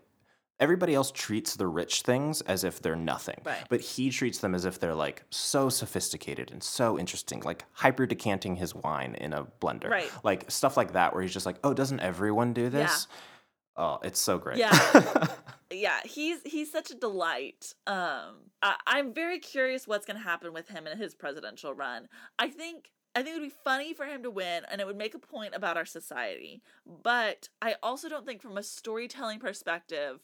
everybody else treats the rich things as if they're nothing. Right. But he treats them as if they're like so sophisticated and so interesting, like hyper decanting his wine in a blender. Right. Like stuff like that where he's just like, Oh, doesn't everyone do this? Oh, it's so great. Yeah. (laughs) yeah, he's he's such a delight. Um, I, I'm very curious what's going to happen with him in his presidential run. I think I think it would be funny for him to win, and it would make a point about our society. But I also don't think, from a storytelling perspective,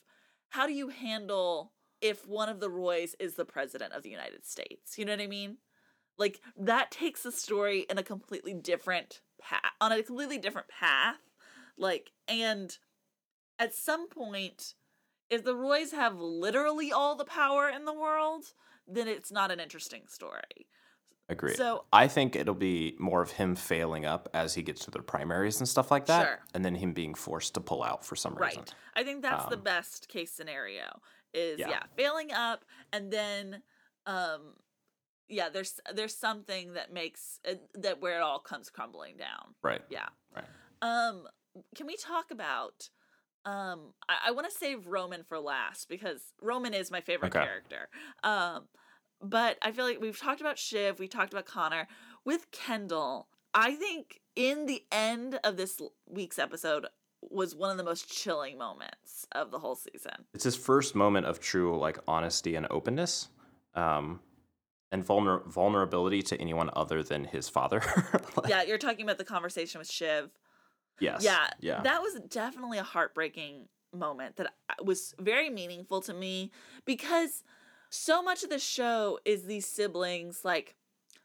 how do you handle if one of the Roys is the president of the United States? You know what I mean? Like that takes the story in a completely different path, on a completely different path. Like, and at some point, if the Roys have literally all the power in the world, then it's not an interesting story. Agreed. So- I think it'll be more of him failing up as he gets to the primaries and stuff like that. Sure. And then him being forced to pull out for some reason. Right. I think that's the Um, best case scenario. Is yeah. yeah. failing up and then um yeah, there's there's something that makes uh, that where it all comes crumbling down. Right. Yeah. Right. Um can we talk about um I, I want to save Roman for last because Roman is my favorite Okay. character. Um but I feel like we've talked about Shiv, we talked about Connor. With Kendall, I think in the end of this week's episode was one of the most chilling moments of the whole season. It's his first moment of true like honesty and openness, um, and vulner- vulnerability to anyone other than his father. (laughs) Like, Yeah, you're talking about the conversation with Shiv. Yes. Yeah, Yeah. That was definitely a heartbreaking moment that was very meaningful to me because so much of the show is these siblings like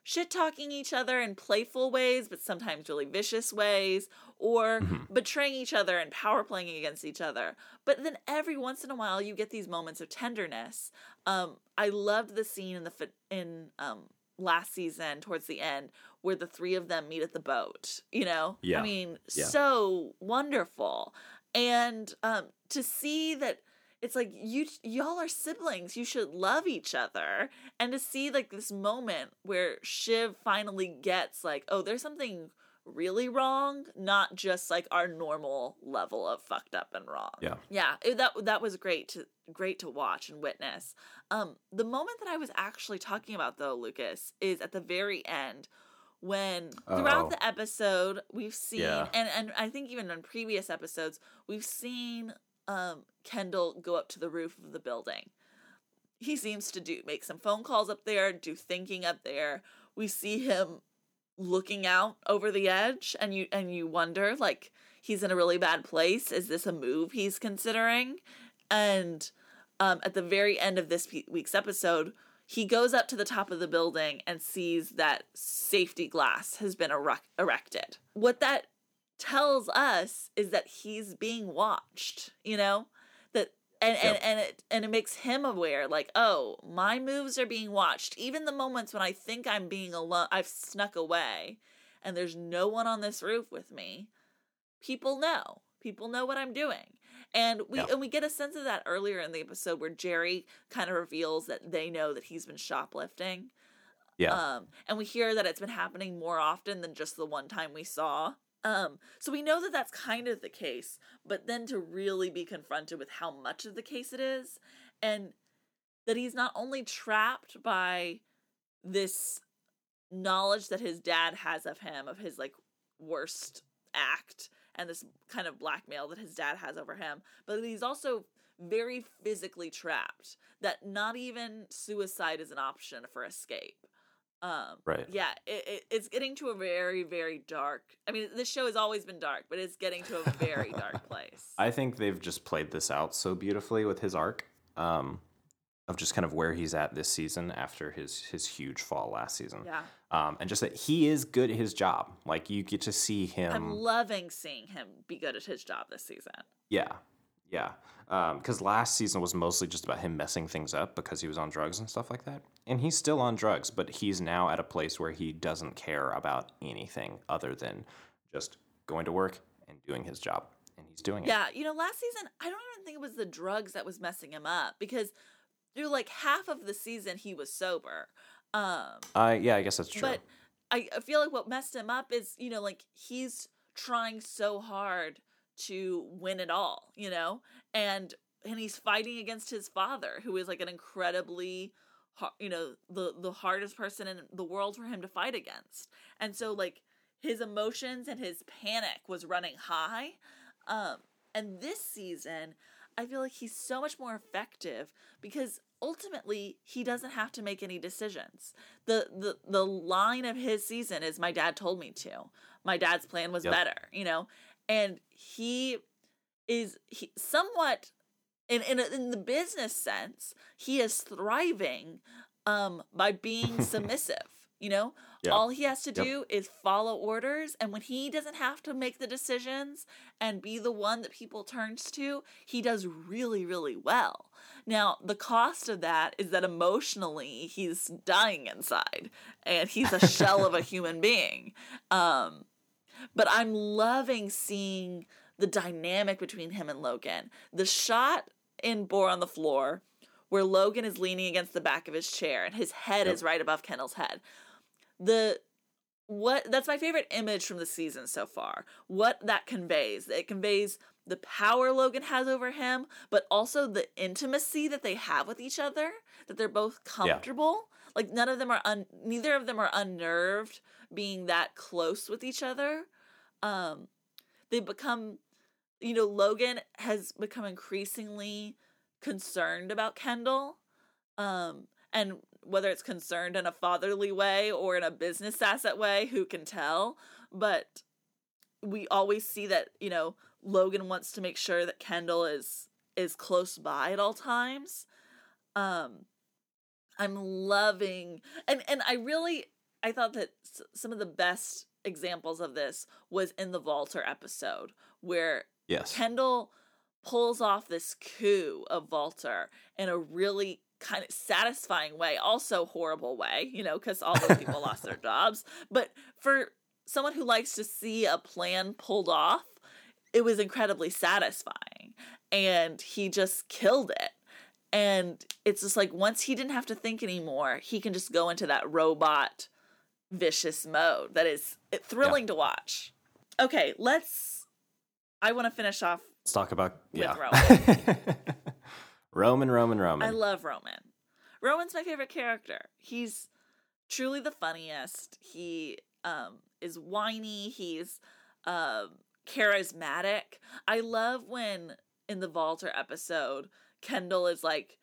shit talking each other in playful ways, but sometimes really vicious ways, or Mm-hmm. betraying each other and power playing against each other. But then every once in a while, you get these moments of tenderness. Um, I loved the scene in the in um last season towards the end where the three of them meet at the boat. You know, Yeah. I mean, Yeah. so wonderful, and um, to see that it's like you y'all are siblings you should love each other and to see like this moment where shiv finally gets like oh there's something really wrong not just like our normal level of fucked up and wrong Yeah. yeah it, that that was great to great to watch and witness um the moment that i was actually talking about though lucas is at the very end when throughout Oh. the episode we've seen Yeah. and and i think even in previous episodes we've seen um kendall go up to the roof of the building. He seems to do make some phone calls up there do thinking up there. We see him looking out over the edge and you and you wonder like he's in a really bad place. Is this a move he's considering? And um at the very end of this week's episode he goes up to the top of the building and sees that safety glass has been erec- erected. What that tells us is that he's being watched, you know? That and and, Yep. and it and it makes him aware like, "Oh, my moves are being watched. Even the moments when I think I'm being alone, I've snuck away and there's no one on this roof with me. People know. People know what I'm doing." And we and we get a sense of that earlier in the episode where Gerri kind of reveals that they know that he's been shoplifting. Yeah. Um, and we hear that it's been happening more often than just the one time we saw. Um, so we know that that's kind of the case, but then to really be confronted with how much of the case it is, and that he's not only trapped by this knowledge that his dad has of him, of his like worst act, and this kind of blackmail that his dad has over him, but he's also very physically trapped. That not even suicide is an option for escape. Um, Right. Yeah, it, it, it's getting to a very, very dark. I mean, this show has always been dark, but it's getting to a very dark (laughs) place. I think they've just played this out so beautifully with his arc um, of just kind of where he's at this season after his his huge fall last season. Yeah. Um, and just that he is good at his job. Like you get to see him. I'm loving seeing him be good at his job this season. Yeah, yeah. Because last season was mostly just about him messing things up because he was on drugs and stuff like that. And he's still on drugs, but he's now at a place where he doesn't care about anything other than just going to work and doing his job. And he's doing it. Yeah, you know, last season, I don't even think it was the drugs that was messing him up because through like half of the season he was sober. Um Uh, yeah, I guess that's true. but I, I feel like what messed him up is, you know, like he's trying so hard to win it all, you know? And and he's fighting against his father, who is like an incredibly you know, the the hardest person in the world for him to fight against. And so like his emotions and his panic was running high. Um and this season, I feel like he's so much more effective because ultimately he doesn't have to make any decisions. The the the line of his season is my dad told me to. My dad's plan was Yep. better, you know. And he is he somewhat in in a, in the business sense, he is thriving um by being (laughs) submissive, you know? Yeah. All he has to Yep. do is follow orders and when he doesn't have to make the decisions and be the one that people turns to, he does really really well. Now, the cost of that is that emotionally he's dying inside and he's a shell of a (laughs) human being. Um but I'm loving seeing the dynamic between him and Logan. The shot in Boar on the Floor where Logan is leaning against the back of his chair and his head is right above Kendall's head. The what that's my favorite image from the season so far. What that conveys. It conveys the power Logan has over him, but also the intimacy that they have with each other, that they're both comfortable. Like none of them are un- neither of them are unnerved being that close with each other. Um they become you know, Logan has become increasingly concerned about Kendall. Um and whether it's concerned in a fatherly way or in a business asset way, who can tell? But we always see that, you know, Logan wants to make sure that Kendall is is close by at all times. Um I'm loving and and I really I thought that s- some of the best examples of this was in the Vaulter episode where yes. Kendall pulls off this coup of Vaulter in a really kind of satisfying way, also horrible way, you know, because all those people lost their (laughs) jobs. But for someone who likes to see a plan pulled off, it was incredibly satisfying. And he just killed it. And it's just like once he didn't have to think anymore, he can just go into that robot vicious mode that is thrilling to watch. Okay, let's I want to finish off Let's talk about With yeah. Roman, (laughs) Roman, Roman. Roman. I love Roman. Roman's my favorite character. He's truly the funniest. He um is whiny, he's um charismatic. I love when in the Vaulter episode Kendall is like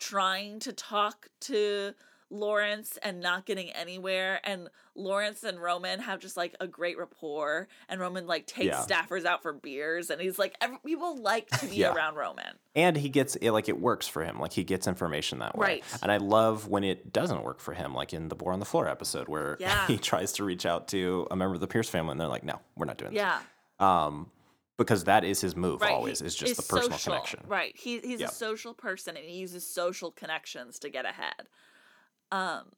trying to talk to Lawrence and not getting anywhere and Lawrence and Roman have just like a great rapport and Roman like takes Yeah. staffers out for beers and he's like every, people like to be Yeah. around Roman. and he gets it like it works for him like he gets information that way Right. and i love when it doesn't work for him like in the boar on the floor episode where (laughs) Yeah. he tries to reach out to a member of the pierce family and they're like no we're not doing Yeah. this um because that is his move Right. always is just the personal social. connection Right. He he's Yeah. a social person and he uses social connections to get ahead. Um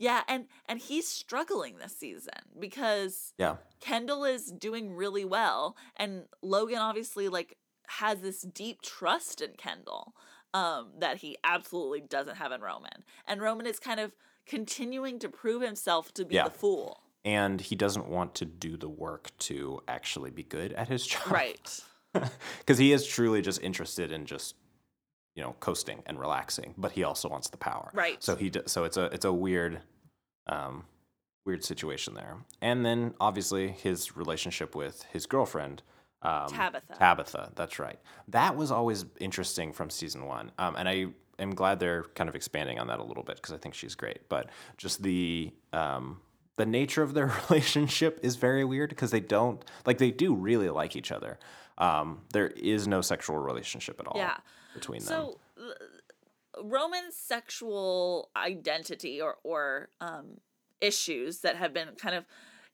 yeah, and and he's struggling this season because yeah Kendall is doing really well and Logan obviously like has this deep trust in Kendall um that he absolutely doesn't have in Roman. And Roman is kind of continuing to prove himself to be Yeah. the fool. and he doesn't want to do the work to actually be good at his job Right. (laughs) because he is truly just interested in just you know coasting and relaxing but he also wants the power Right. so he d- so it's a it's a weird um weird situation there and then obviously his relationship with his girlfriend um, Tabitha. Tabitha, that's right. That was always interesting from season one, um, and I am glad they're kind of expanding on that a little bit because I think she's great. But just the um, the nature of their (laughs) relationship is very weird because they don't like they do really like each other. Um, there is no sexual relationship at all Yeah. between them. So Roman's sexual identity or or um issues that have been kind of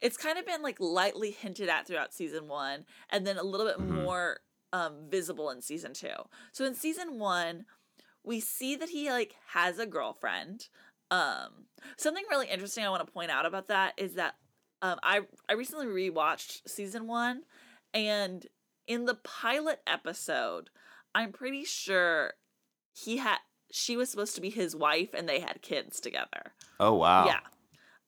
it's kind of been like lightly hinted at throughout season 1 and then a little bit Mm-hmm. more um visible in season 2. So in season 1 we see that he like has a girlfriend. Um something really interesting I want to point out about that is that um I I recently rewatched season 1 and in the pilot episode I'm pretty sure he had she was supposed to be his wife and they had kids together. oh wow, Yeah.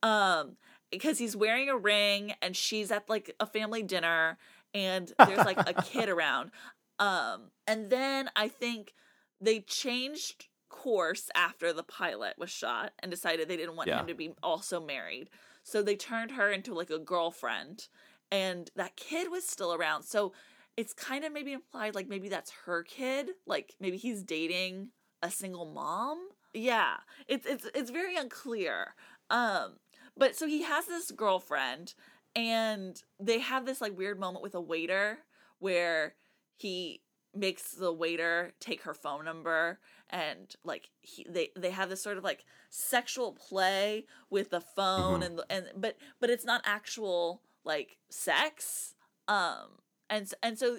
Um because he's wearing a ring and she's at like a family dinner and there's like a (laughs) kid around. Um and then I think they changed course after the pilot was shot and decided they didn't want Yeah. him to be also married. So they turned her into like a girlfriend and that kid was still around. So it's kind of maybe implied like maybe that's her kid, like maybe he's dating a single mom. Yeah, it's it's it's very unclear. Um, but so he has this girlfriend, and they have this like weird moment with a waiter where he makes the waiter take her phone number and like he, they they have this sort of like sexual play with the phone and and but but it's not actual like sex um and and so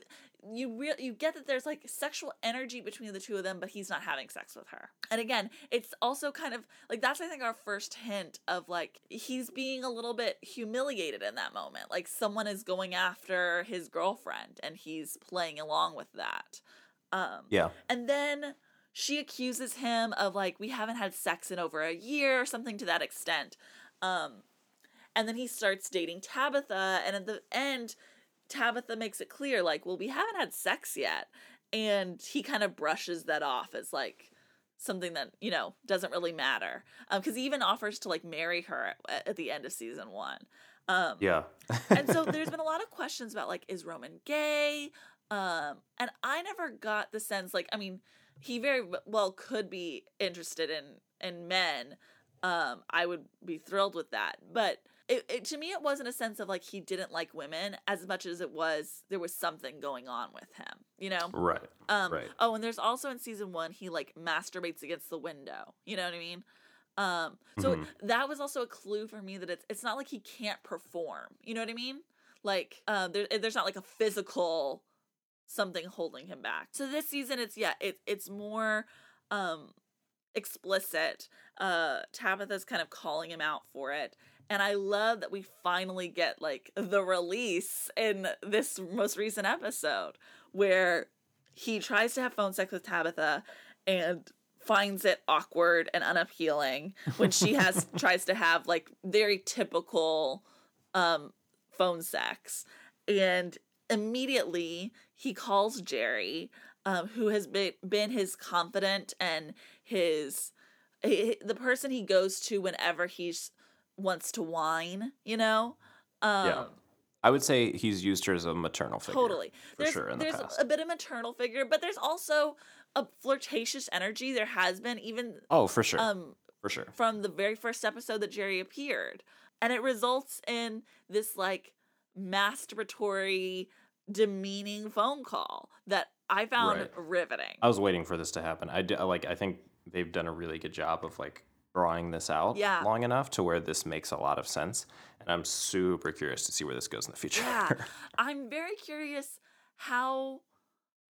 you real you get that there's like sexual energy between the two of them but he's not having sex with her. And again it's also kind of like that's i think our first hint of like he's being a little bit humiliated in that moment. Like someone is going after his girlfriend and he's playing along with that. Um yeah, and then she accuses him of like we haven't had sex in over a year or something to that extent. Um and then he starts dating tabitha and at the end tabitha makes it clear like well we haven't had sex yet. And he kind of brushes that off as like something that you know doesn't really matter because he even offers to like marry her at, at the end of season one um yeah, and so (laughs) there's been a lot of questions about like is roman gay? Um and i never got the sense like i mean he very well could be interested in in men um i would be thrilled with that but it, it to me it wasn't a sense of like he didn't like women as much as it was there was something going on with him you know right, um, right. Oh, and there's also in season one he like masturbates against the window. You know what I mean? Um, so Mhm. that was also a clue for me that it's it's not like he can't perform. You know what I mean? Like um, there, there's not like a physical something holding him back. So this season, it's yeah, it, it's more um explicit. Uh, Tabitha's kind of calling him out for it. And I love that we finally get like the release in this most recent episode where he tries to have phone sex with Tabitha and finds it awkward and unappealing when she has (laughs) tries to have like very typical um phone sex. And immediately he calls Gerri um who has been been his confidant and his he- the person he goes to whenever he's wants to whine, you know? Um yeah. I would say he's used her as a maternal figure. Totally. for there's sure in the there's past. a bit of maternal figure, but there's also a flirtatious energy. There has been even Oh, for sure. um for For sure. from the very first episode that Gerri appeared. And it results in this like masturbatory, demeaning phone call that I found Right. riveting. I was waiting for this to happen. I d- like. I think they've done a really good job of like drawing this out Yeah. long enough to where this makes a lot of sense. And I'm super curious to see where this goes in the future. Yeah. (laughs) I'm very curious how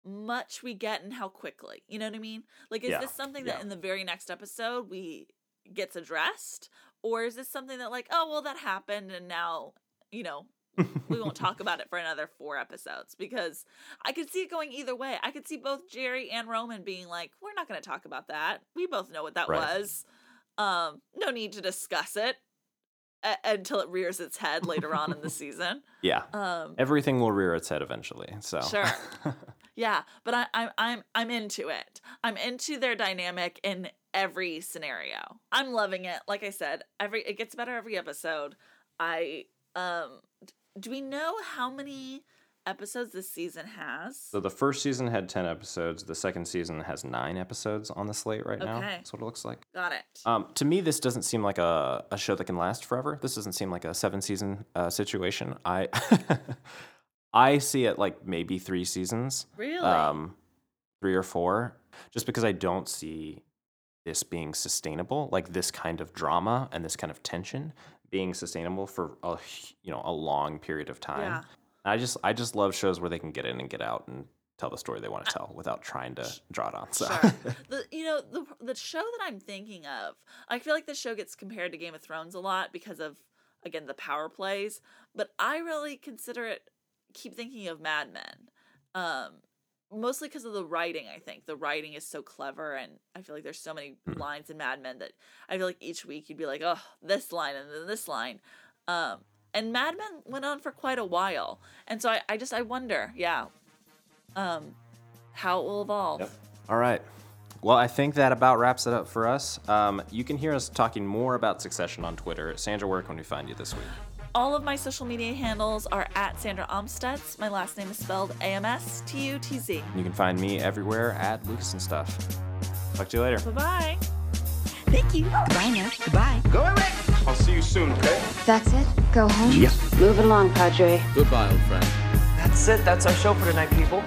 much we get and how quickly. You know what I mean? Like, is Yeah, this something that yeah. in the very next episode we gets addressed, or is this something that like, oh well, that happened, and now you know we won't talk about it for another four episodes because I could see it going either way. I could see both Gerri and Roman being like, we're not going to talk about that. We both know what that Right. was. Um, no need to discuss it. A- until it rears its head later on in the (laughs) season. yeah. Um, Everything will rear its head eventually. So Sure. (laughs) Yeah, but I, I'm I'm I'm into it. I'm into their dynamic in every scenario. I'm loving it. Like I said, every it gets better every episode. I um d- do we know how many episodes this season has? So the first season had 10 episodes. The second season has nine episodes on the slate right now. Okay. That's what it looks like. Got it. Um, to me, this doesn't seem like a, a show that can last forever. This doesn't seem like a seven season uh, situation. I (laughs) I see it like maybe three seasons, really? um, three or four, just because I don't see this being sustainable, like this kind of drama and this kind of tension being sustainable for a you know a long period of time. Yeah. I just I just love shows where they can get in and get out and tell the story they want to tell without trying to draw it on. So Sure. (laughs) the you know the the show that I'm thinking of, I feel like the show gets compared to Game of Thrones a lot because of again the power plays, but I really consider it. Keep thinking of Mad Men, um, mostly because of the writing. I think the writing is so clever, and I feel like there's so many lines in Mad Men that I feel like each week you'd be like, oh, this line and then this line. Um, and Mad Men went on for quite a while, and so I, I just I wonder, yeah, um, how it will evolve. Yep. All right. Well, I think that about wraps it up for us. Um, you can hear us talking more about Succession on Twitter. Sandra, where can we find you this week? All of my social media handles are at Sandra Amstutz. My last name is spelled A M S T U T Z. You can find me everywhere at Lucas and Stuff. Talk to you later. Bye bye. Thank you. Goodbye now. Goodbye. Go away. I'll see you soon, okay? That's it. Go home. Move it along, Padre. Goodbye, old friend. That's it. That's our show for tonight, people.